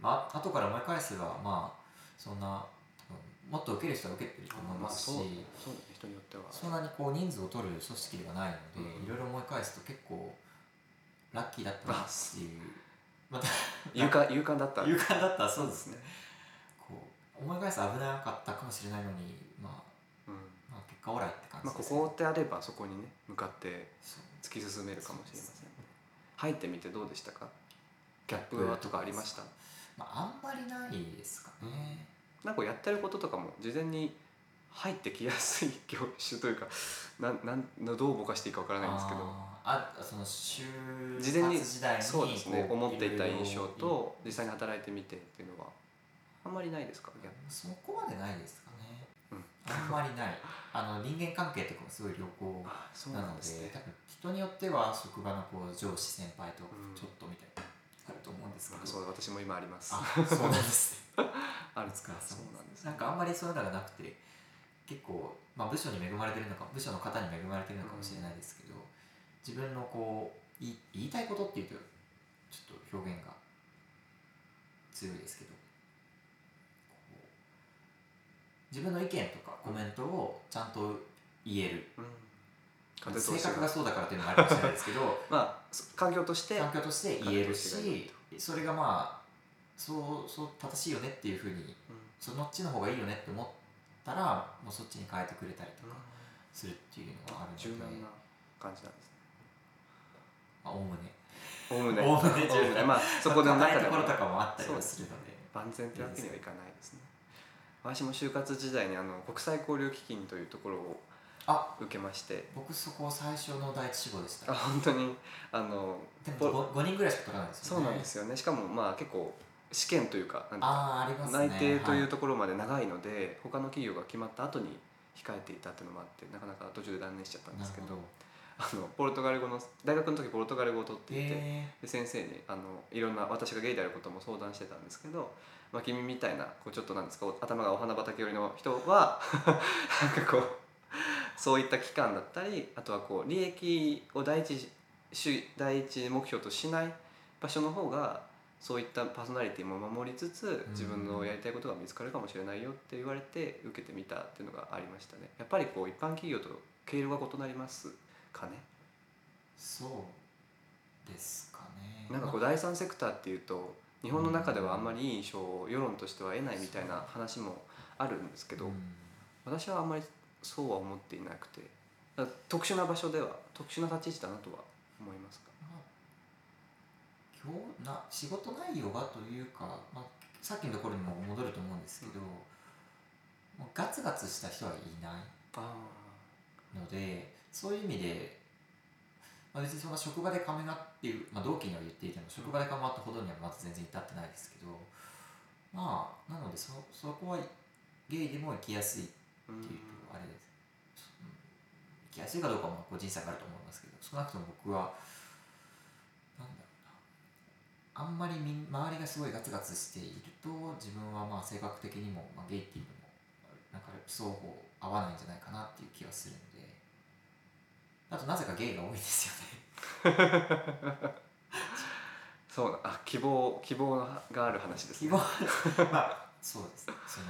Speaker 2: まあ後から思い返せばまあそんなもっと受ける人は受けてると思いますし、
Speaker 1: まあそう人によっては。
Speaker 2: そんなにこう人数を取る組織ではないので、
Speaker 1: うん。
Speaker 2: いろいろ思い返すと結構ラッキーだったなっていう。また
Speaker 1: 勇敢勇敢だった。
Speaker 2: 勇敢だった。そうですね。こう思い返すと危なかったかもしれないのに、まあ、
Speaker 1: うん。
Speaker 2: まあ結果オーライって感
Speaker 1: まあ、こ
Speaker 2: じですね、
Speaker 1: こであればそこにね向かって突き進めるかもしれません。ね。入ってみてどうでしたか？ギャップはとかありました？
Speaker 2: まあ、あんまりないですかね、
Speaker 1: なんかやってることとかも事前に入ってきやすい業種というか [laughs] なんなんどうぼかしていいかわからないんですけど。
Speaker 2: あその就
Speaker 1: 事前に
Speaker 2: 活時代に
Speaker 1: そうですね思っていた印象と実際に働いてみてっていうのはあんまりないですか？
Speaker 2: そこまでないですかね、
Speaker 1: うん。
Speaker 2: あんまりない。あの人間関係とかもすごい良好
Speaker 1: あそう
Speaker 2: なので
Speaker 1: ね。
Speaker 2: 多分人によっては職場のこう上司先輩と
Speaker 1: うん。
Speaker 2: ちょっとみたいな、あると思うんですけど、
Speaker 1: あそう私も今あります。
Speaker 2: あそうなんですね。[laughs]
Speaker 1: ある
Speaker 2: お疲れ様です
Speaker 1: そうなんです
Speaker 2: なんかあんまりそういうのがなくて結構、まあ、部署に恵まれてるのか部署の方に恵まれてるのかもしれないですけど、自分のこう言い言いたいことっていうとちょっと表現が強いですけど自分の意見とかコメントをちゃんと言える、
Speaker 1: うん。
Speaker 2: 性格がそうだからっていうのもあるかもしれないですけど [laughs]
Speaker 1: まあそ環境として。
Speaker 2: 環境として言える
Speaker 1: し
Speaker 2: それがまあそうそう正しいよねっていうふうに
Speaker 1: うん。
Speaker 2: そのっちの方がいいよねって思ったらもうそっちに変えてくれたりとかするっていうのがあるので。
Speaker 1: 柔軟な感じなんですね。
Speaker 2: まあおおむね。
Speaker 1: おおむね。
Speaker 2: おおむね。柔軟
Speaker 1: まあ [laughs] そこでの中でも。
Speaker 2: 硬いところとかもあったりはするので。
Speaker 1: 万全というわけにはいかないですね。私も就活時代にあの国際交流基金というところを
Speaker 2: あ
Speaker 1: 受けまして。
Speaker 2: 僕そこ最初の第一志望でした。
Speaker 1: あ本当に？あの
Speaker 2: でも 5, 人ぐらいしか取らないですよね。
Speaker 1: そうなんですよね。しかもまあ結構試験というかなんか内定という
Speaker 2: は
Speaker 1: ところまで長いので、他の企業が決まった後に控えていたっていうのもあってなかなか途中で断念しちゃったんですけどあのポルトガル語の大学の時ポルトガル語を取っていて、
Speaker 2: え
Speaker 1: で先生にあのいろんな私がゲイであることも相談してたんですけど、まあ、君みたいなこうちょっとなんですか頭がお花畑寄りの人は [laughs] なんかこうそういった期間だったりあとはこう利益を第一主第一目標としない場所の方がそういったパーソナリティも守りつつ
Speaker 2: ん。
Speaker 1: 自分のやりたいことが見つかるかもしれないよって言われて受けてみたっていうのがありましたね。やっぱりこう一般企業と経路が異なりますかね？
Speaker 2: そうですかね。
Speaker 1: なんかこう
Speaker 2: まあ
Speaker 1: 第三セクターっていうと日本の中ではあんまりいい印象を世論としては得ないみたいな話もあるんですけど、
Speaker 2: うん。
Speaker 1: 私はあんまりそうは思っていなくて。特殊な場所では特殊な立ち位置だなとは思いますか？
Speaker 2: まあ今日な仕事内容がというか、まあ、さっきのところにも戻ると思うんですけど、もうガツガツした人はいない
Speaker 1: あ
Speaker 2: のでそういう意味で、まあ、別にそんな職場でカメラっていう、まあ、同期には言っていても職場でカメラってほどにはまず全然至ってないですけどまあなのでそそこはゲイでも生きやすいって
Speaker 1: うん
Speaker 2: いうとあれです、うん。生きやすいかどうかも個人差があると思いますけど少なくとも僕はなんだろうなあんまりみん周りがすごいガツガツしていると自分はまあ性格的にも、まあ、ゲイっていうのもなんか双方合わないんじゃないかなっていう気はするので。あとなぜかゲイが多いですよね。[laughs]
Speaker 1: そうなあ希望希望がある話ですね。
Speaker 2: 希望。まあそうです。ねその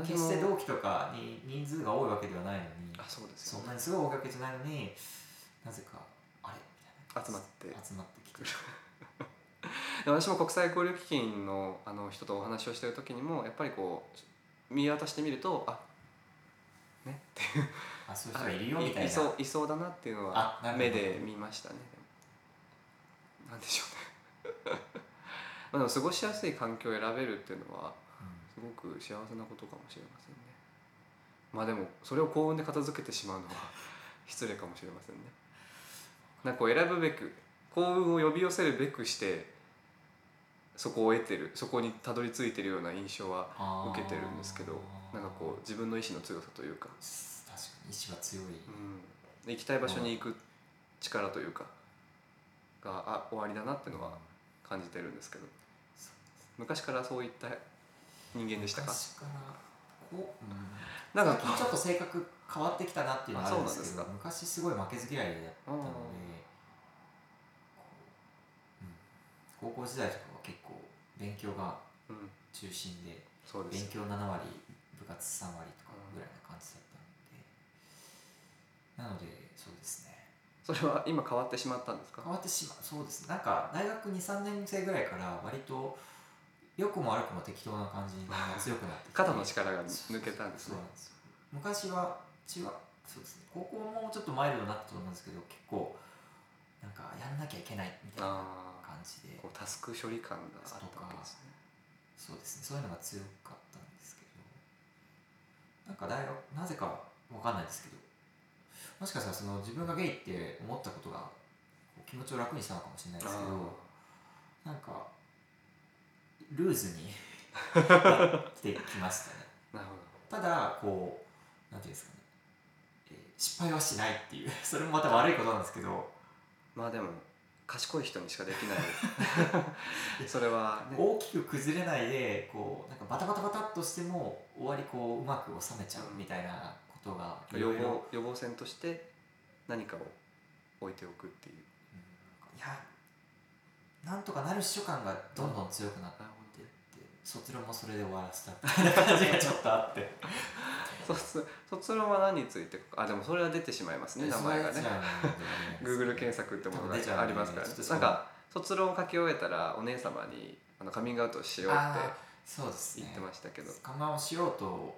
Speaker 2: 決して
Speaker 1: も
Speaker 2: 同期とかに人数が多いわけではないのに
Speaker 1: あそうですよ
Speaker 2: そんなにすごい多いわけじゃないのになぜかあれみたいな。
Speaker 1: 集まって。
Speaker 2: 集まってきて [laughs]
Speaker 1: で私も国際交流基金のあの人とお話をしてる時にもやっぱりこう見渡してみるとあねっていう。
Speaker 2: あそういう人がいるよみたいな。
Speaker 1: そういそうだなっていうのは目で見ましたね。なんでしょうね。[laughs] まあでも過ごしやすい環境を選べるっていうのはすごく幸せなことかもしれませんね。まあでもそれを幸運で片付けてしまうのは [laughs] 失礼かもしれませんね。なんかこう選ぶべく幸運を呼び寄せるべくしてそこを得てるそこにたどり着いてるような印象は受けてるんですけどなんかこう自分の意志の強さというか、
Speaker 2: 確かに意志が強い、
Speaker 1: うん、行きたい場所に行く力というかがあ終わりだなっていうのは感じてるんですけど。昔からそういった人間でしたか？
Speaker 2: 昔からこう、うん、
Speaker 1: なんか
Speaker 2: ちょっと性格変わってきたなっていうのはあるんですけど昔すごい負けず嫌いだったのでこう、うん、高校時代とかは結構勉強が
Speaker 1: うん
Speaker 2: 中心で
Speaker 1: そうです
Speaker 2: 勉強7割部活3割とかぐらいな感じだったので。なのでそうですね。
Speaker 1: それは今変わってしまったんですか？
Speaker 2: 変わってしまう。そうです。ねなんか大学23年生ぐらいから割と良くも悪くも適当な感じが強くなってきて。
Speaker 1: 肩の力が抜けたんですね。
Speaker 2: 昔は中学そうですね。高校もちょっとマイルドになったと思うんですけど結構なんかやんなきゃいけないみたいな感じで。
Speaker 1: こうタスク処理感があったわけですね。
Speaker 2: そうですね。そういうのが強かったんですけど。なんか大学なぜかわかんないですけど。もしかしたらその自分がゲイって思ったことが気持ちを楽にしたのかもしれないですけど。なんかルーズになってきましたね。[laughs]
Speaker 1: なるほ
Speaker 2: ただこうなんていうんですかね、えー失敗はしないっていう。[laughs] それもまた悪いことなんですけど。
Speaker 1: どまあでも賢い人にしかできない。[laughs] それはね。
Speaker 2: 大きく崩れないでこうなんかバタバタバタっとしても終わりこううまく収めちゃうみたいなことがい
Speaker 1: 予
Speaker 2: ろいろ。
Speaker 1: 防予防線として何かを置いておくっていう。
Speaker 2: いやなんとかなるっしょ感がどんどん強くなってって卒論もそれで終わらせたみたいな感じがちょっとあって。
Speaker 1: 卒卒論は何についてあでもそれは出てしまいますね名前がね。Google 検索ってものがありますから、ね、なんか卒論を書き終えたらお姉様にあのカミングアウトしようって
Speaker 2: そうですね。
Speaker 1: 言ってましたけど、
Speaker 2: カマをしようと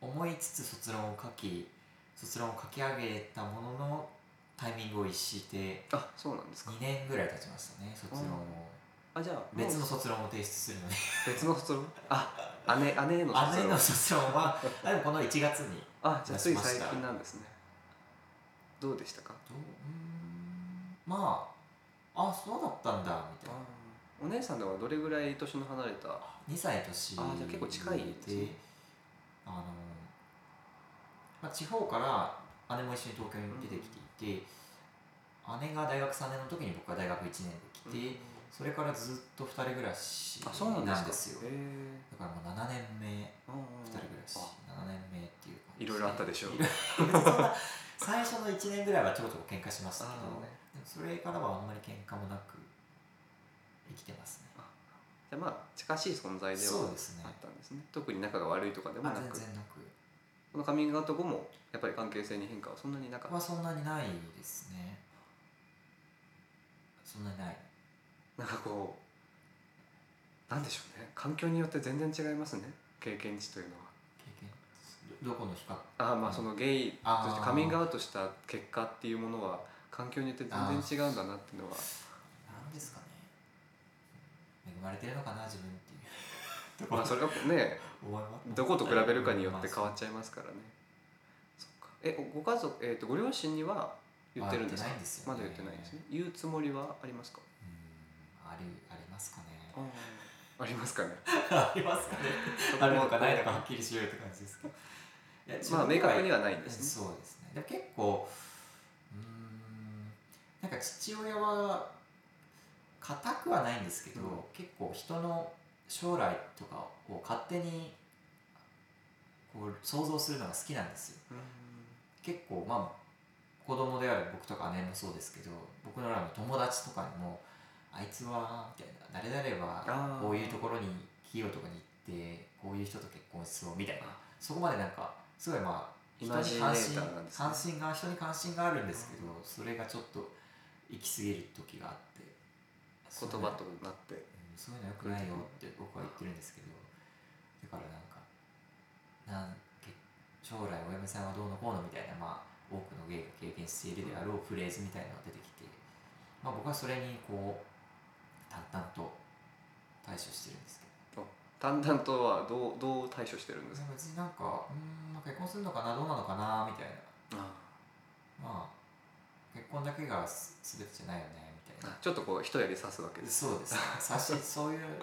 Speaker 2: 思いつつ卒論を書き卒論を書き上げたもののタイミングを逸して
Speaker 1: あそうなんですか。
Speaker 2: 2年ぐらい経ちましたね卒論を
Speaker 1: あじゃあ
Speaker 2: 別の卒論を提出するのに。
Speaker 1: 別の卒論？あ姉姉への卒論。
Speaker 2: 姉の卒論はでもこの1月に
Speaker 1: あじゃあつい最近なんですね。どうでしたか？
Speaker 2: まああそうだったんだみたいな。
Speaker 1: お姉さんではどれぐらい年の離れた
Speaker 2: ？2歳年
Speaker 1: あじゃあ結構近いですね。
Speaker 2: あの、まあ、地方から姉も一緒に東京に出てきていて、姉が大学3年の時に僕は大学1年で来て、それからずっと2人暮らし
Speaker 1: あそうなんですか？
Speaker 2: なんですよ。だからもう7年目2
Speaker 1: 二
Speaker 2: 人暮らし。7年目っていう感じ
Speaker 1: いろいろあったでしょう。
Speaker 2: 最初の1年ぐらいはちょこちょこ喧嘩しましたけど、それからはあんまり喧嘩もなく生きてますね。
Speaker 1: じゃあまあ近しい存在ではあったんですね。特に仲が悪いとかでも
Speaker 2: あ
Speaker 1: なく。
Speaker 2: 全然なく。
Speaker 1: このカミングアウト後もやっぱり関係性に変化はそんなになかった？
Speaker 2: はそんなにないですね。そんなにない
Speaker 1: なんかこうなんでしょうね。環境によって全然違いますね。経験値というのは。
Speaker 2: 経験どこの比較？
Speaker 1: あまあそのゲイとしてカミングアウトした結果っていうものは環境によって全然違うんだなっていうのは。
Speaker 2: なんですかね。恵まれてるのかな自分っていう。
Speaker 1: まあそれがね [laughs] どこと比べるかによって変わっちゃいますからね。えご家族、えー、とご両親には言ってるんですか？
Speaker 2: ね。
Speaker 1: まだ言ってないんですね。言うつもりはありますか？
Speaker 2: うんありありますかね。
Speaker 1: ありますかね。
Speaker 2: ありますかね。[laughs] [laughs] あるのかないのかはっきりしようって感じですけど。いや [laughs]
Speaker 1: まあ明確に
Speaker 2: は
Speaker 1: はないんですね。
Speaker 2: そうですね。でも結構うーんなんか父親は固くはないんですけど、
Speaker 1: うん。
Speaker 2: 結構人の将来とかを勝手にこう想像するのが好きなんですよ。結構まあ子供である僕とか姉もそうですけど僕のらの友達とかにもあいつはみたいな。誰々はこういうところに企業とかに行ってこういう人と結婚しそうみたいな。
Speaker 1: あ
Speaker 2: そこまでなんかすごいまあ
Speaker 1: イ
Speaker 2: 人に関心関心が人に関心があるんですけどそれがちょっと行き過ぎる時があって。
Speaker 1: 言葉となって。
Speaker 2: うんそういうのよくないよって僕は言ってるんですけど。だからなんかなんけ将来お嫁さんはどうのこうのみたいな、まあ、多くのゲイが経験しているであろうフレーズみたいなのが出てきて、まあ、僕はそれにこう淡々と対処してるんですけど。
Speaker 1: 淡々とはどうどう対処してるんですか？
Speaker 2: 別になんかうんまあ結婚するのかなどうなのかなみたいな。
Speaker 1: あ
Speaker 2: まあ結婚だけがす全てじゃないよねみたいな。
Speaker 1: ちょっとこう一槍刺すわけです。
Speaker 2: そうです。ねさし [laughs] そういう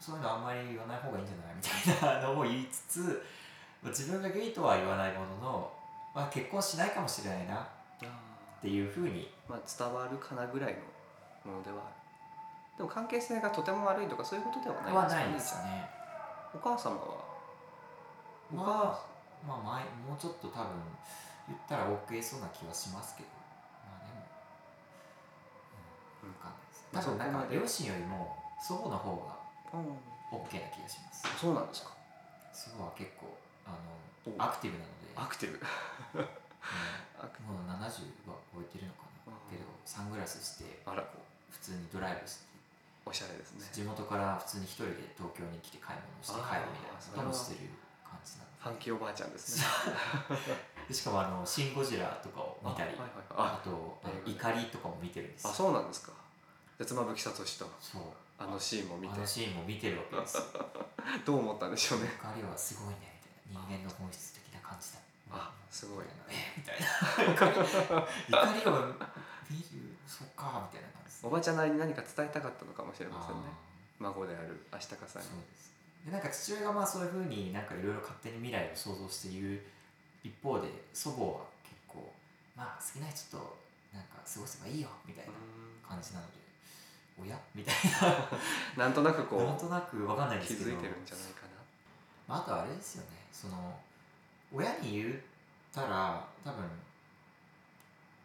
Speaker 2: そういうのあんまり言わない方がいいんじゃないみたいなのを言いつつまあ自分がゲイとは言わないものの、まあ、結婚しないかもしれないなっていうふうに。
Speaker 1: まあ伝わるかなぐらいのものではあるでも関係性がとても悪いとかそういうことではない
Speaker 2: は
Speaker 1: ですか
Speaker 2: ないですね。
Speaker 1: お母様は。お母
Speaker 2: まあまあ前もうちょっと多分言ったら OK そうな気はしますけど。まあでも、うん、分かんないです。
Speaker 1: まあ
Speaker 2: 多分なんか両親よりも祖母の方が
Speaker 1: うん、
Speaker 2: OK な気がします。
Speaker 1: そうなんですか。
Speaker 2: 祖母は結構あ
Speaker 1: お。
Speaker 2: のアクティブなので。
Speaker 1: アクティブ。
Speaker 2: うん。もう70は超えてるのかな。
Speaker 1: うん。
Speaker 2: けどサングラスして
Speaker 1: あら。
Speaker 2: こう普通にドライブして
Speaker 1: おしゃれですね。
Speaker 2: 地元から普通に一人で東京に来て買い物して帰るみたいなこともしてる感じな
Speaker 1: ファンキーおばあちゃんですね。[laughs]
Speaker 2: でしかもあの「シン・ゴジラ」とかを見たり
Speaker 1: あはいはい。
Speaker 2: あ
Speaker 1: はい
Speaker 2: とあの
Speaker 1: 映
Speaker 2: 怒りとかも見てるんです
Speaker 1: あ
Speaker 2: よ
Speaker 1: そうなんですか。絶間吹聡と
Speaker 2: そう。
Speaker 1: あのシーンも見て。
Speaker 2: あのシーンも見てるわけですよ。[laughs]
Speaker 1: どう思ったんでしょうね。
Speaker 2: 怒りはすごいねみたいな。人間の本質的な感じだ。
Speaker 1: あすごい。
Speaker 2: えみたいな。怒り怒りを見るそっかみたいな感じ。
Speaker 1: おばちゃんなりに何か伝えたかったのかもしれませんね。
Speaker 2: あ
Speaker 1: 孫であるアシタカさんに。
Speaker 2: ーそうでなんか父親がまあそういうふうになんかいろいろ勝手に未来を想像して言う一方で祖母は結構まあ好きな人となんか過ごせばいいよみたいな感じなので親みたい
Speaker 1: な。[laughs] んとなくこ
Speaker 2: ななんと
Speaker 1: う
Speaker 2: なくわかんないで
Speaker 1: 気
Speaker 2: すけど。
Speaker 1: づいてるんじゃないかな。
Speaker 2: まあ、あとあれですよね。その親に言ったら多分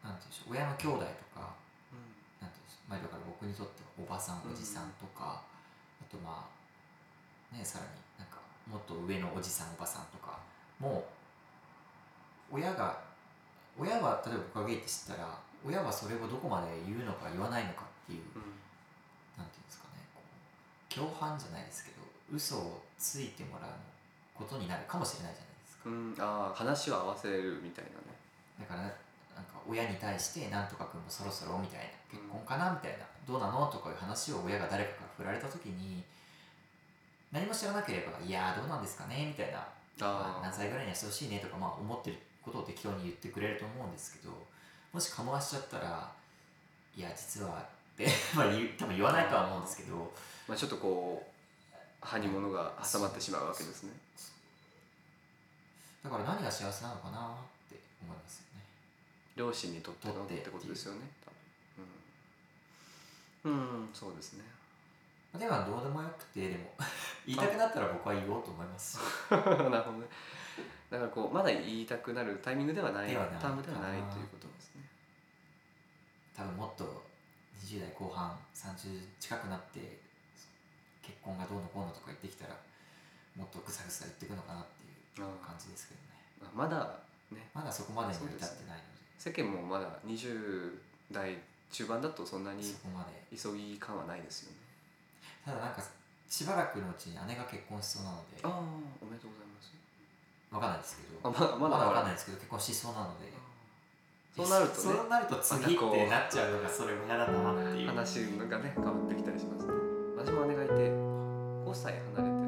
Speaker 2: なんていうんでしょう。親の兄弟とかまあ、だから僕にとってはおばさん
Speaker 1: うん
Speaker 2: おじさんとか、あとまあねさらになんかもっと上のおじさんおばさんとかもう親が親は例えば僕がゲイって知ったら親はそれをどこまで言うのか言わないのかっていう
Speaker 1: うん。
Speaker 2: なんていうんですかねこう共犯じゃないですけど嘘をついてもらうことになるかもしれないじゃないですか。
Speaker 1: うん、ああ話を合わせるみたいなね。
Speaker 2: だからなんか親に対して「なんとか君もそろそろ」みたいな「結婚かな?」みたいな「どうなの?」とかいう話を親が誰かから振られた時に何も知らなければ「いやーどうなんですかね?」みたいな「まあ
Speaker 1: あ
Speaker 2: 何歳ぐらいにはしてほしいね」とか、まあ、思ってることを適当に言ってくれると思うんですけどもしかまわしちゃったら「いや実は」って [laughs] まあ多分言わないとは思うんですけど
Speaker 1: まあ、ちょっとこう歯に物が挟まってしまうわけですね
Speaker 2: だから何が幸せなのかなって思いますよね。
Speaker 1: 両親にとっての
Speaker 2: とって
Speaker 1: ってことですよねうん、うん、そうですね。
Speaker 2: でもどうでもよくてでも。[laughs] 言いたくなったら僕は言おうと思います。[laughs]
Speaker 1: なるほどね。だからこうまだ言いたくなるタイミングではない
Speaker 2: ではない
Speaker 1: タームではないということですね。
Speaker 2: 多分もっと20代後半30近くなって結婚がどうのこうのとか言ってきたらもっとぐさぐさ言っていくのかなっていう
Speaker 1: あ
Speaker 2: 感じですけどね。
Speaker 1: あまだね。
Speaker 2: まだそこまでには至ってないので。
Speaker 1: 世間もまだ20代中盤だとそんなに
Speaker 2: そこまで。
Speaker 1: 急ぎ感はないですよね。
Speaker 2: ただなんかしばらくのうちに姉が結婚しそうなので。
Speaker 1: ああおめでとうございます。
Speaker 2: わかんないですけど。
Speaker 1: あままだ。
Speaker 2: わかんないですけど結婚しそうなので。
Speaker 1: そうなるとね
Speaker 2: そうなると次ってなっちゃうのがそれも嫌だなっていう。
Speaker 1: 話がね変わってきたりしますね。私も姉がいて5歳離れて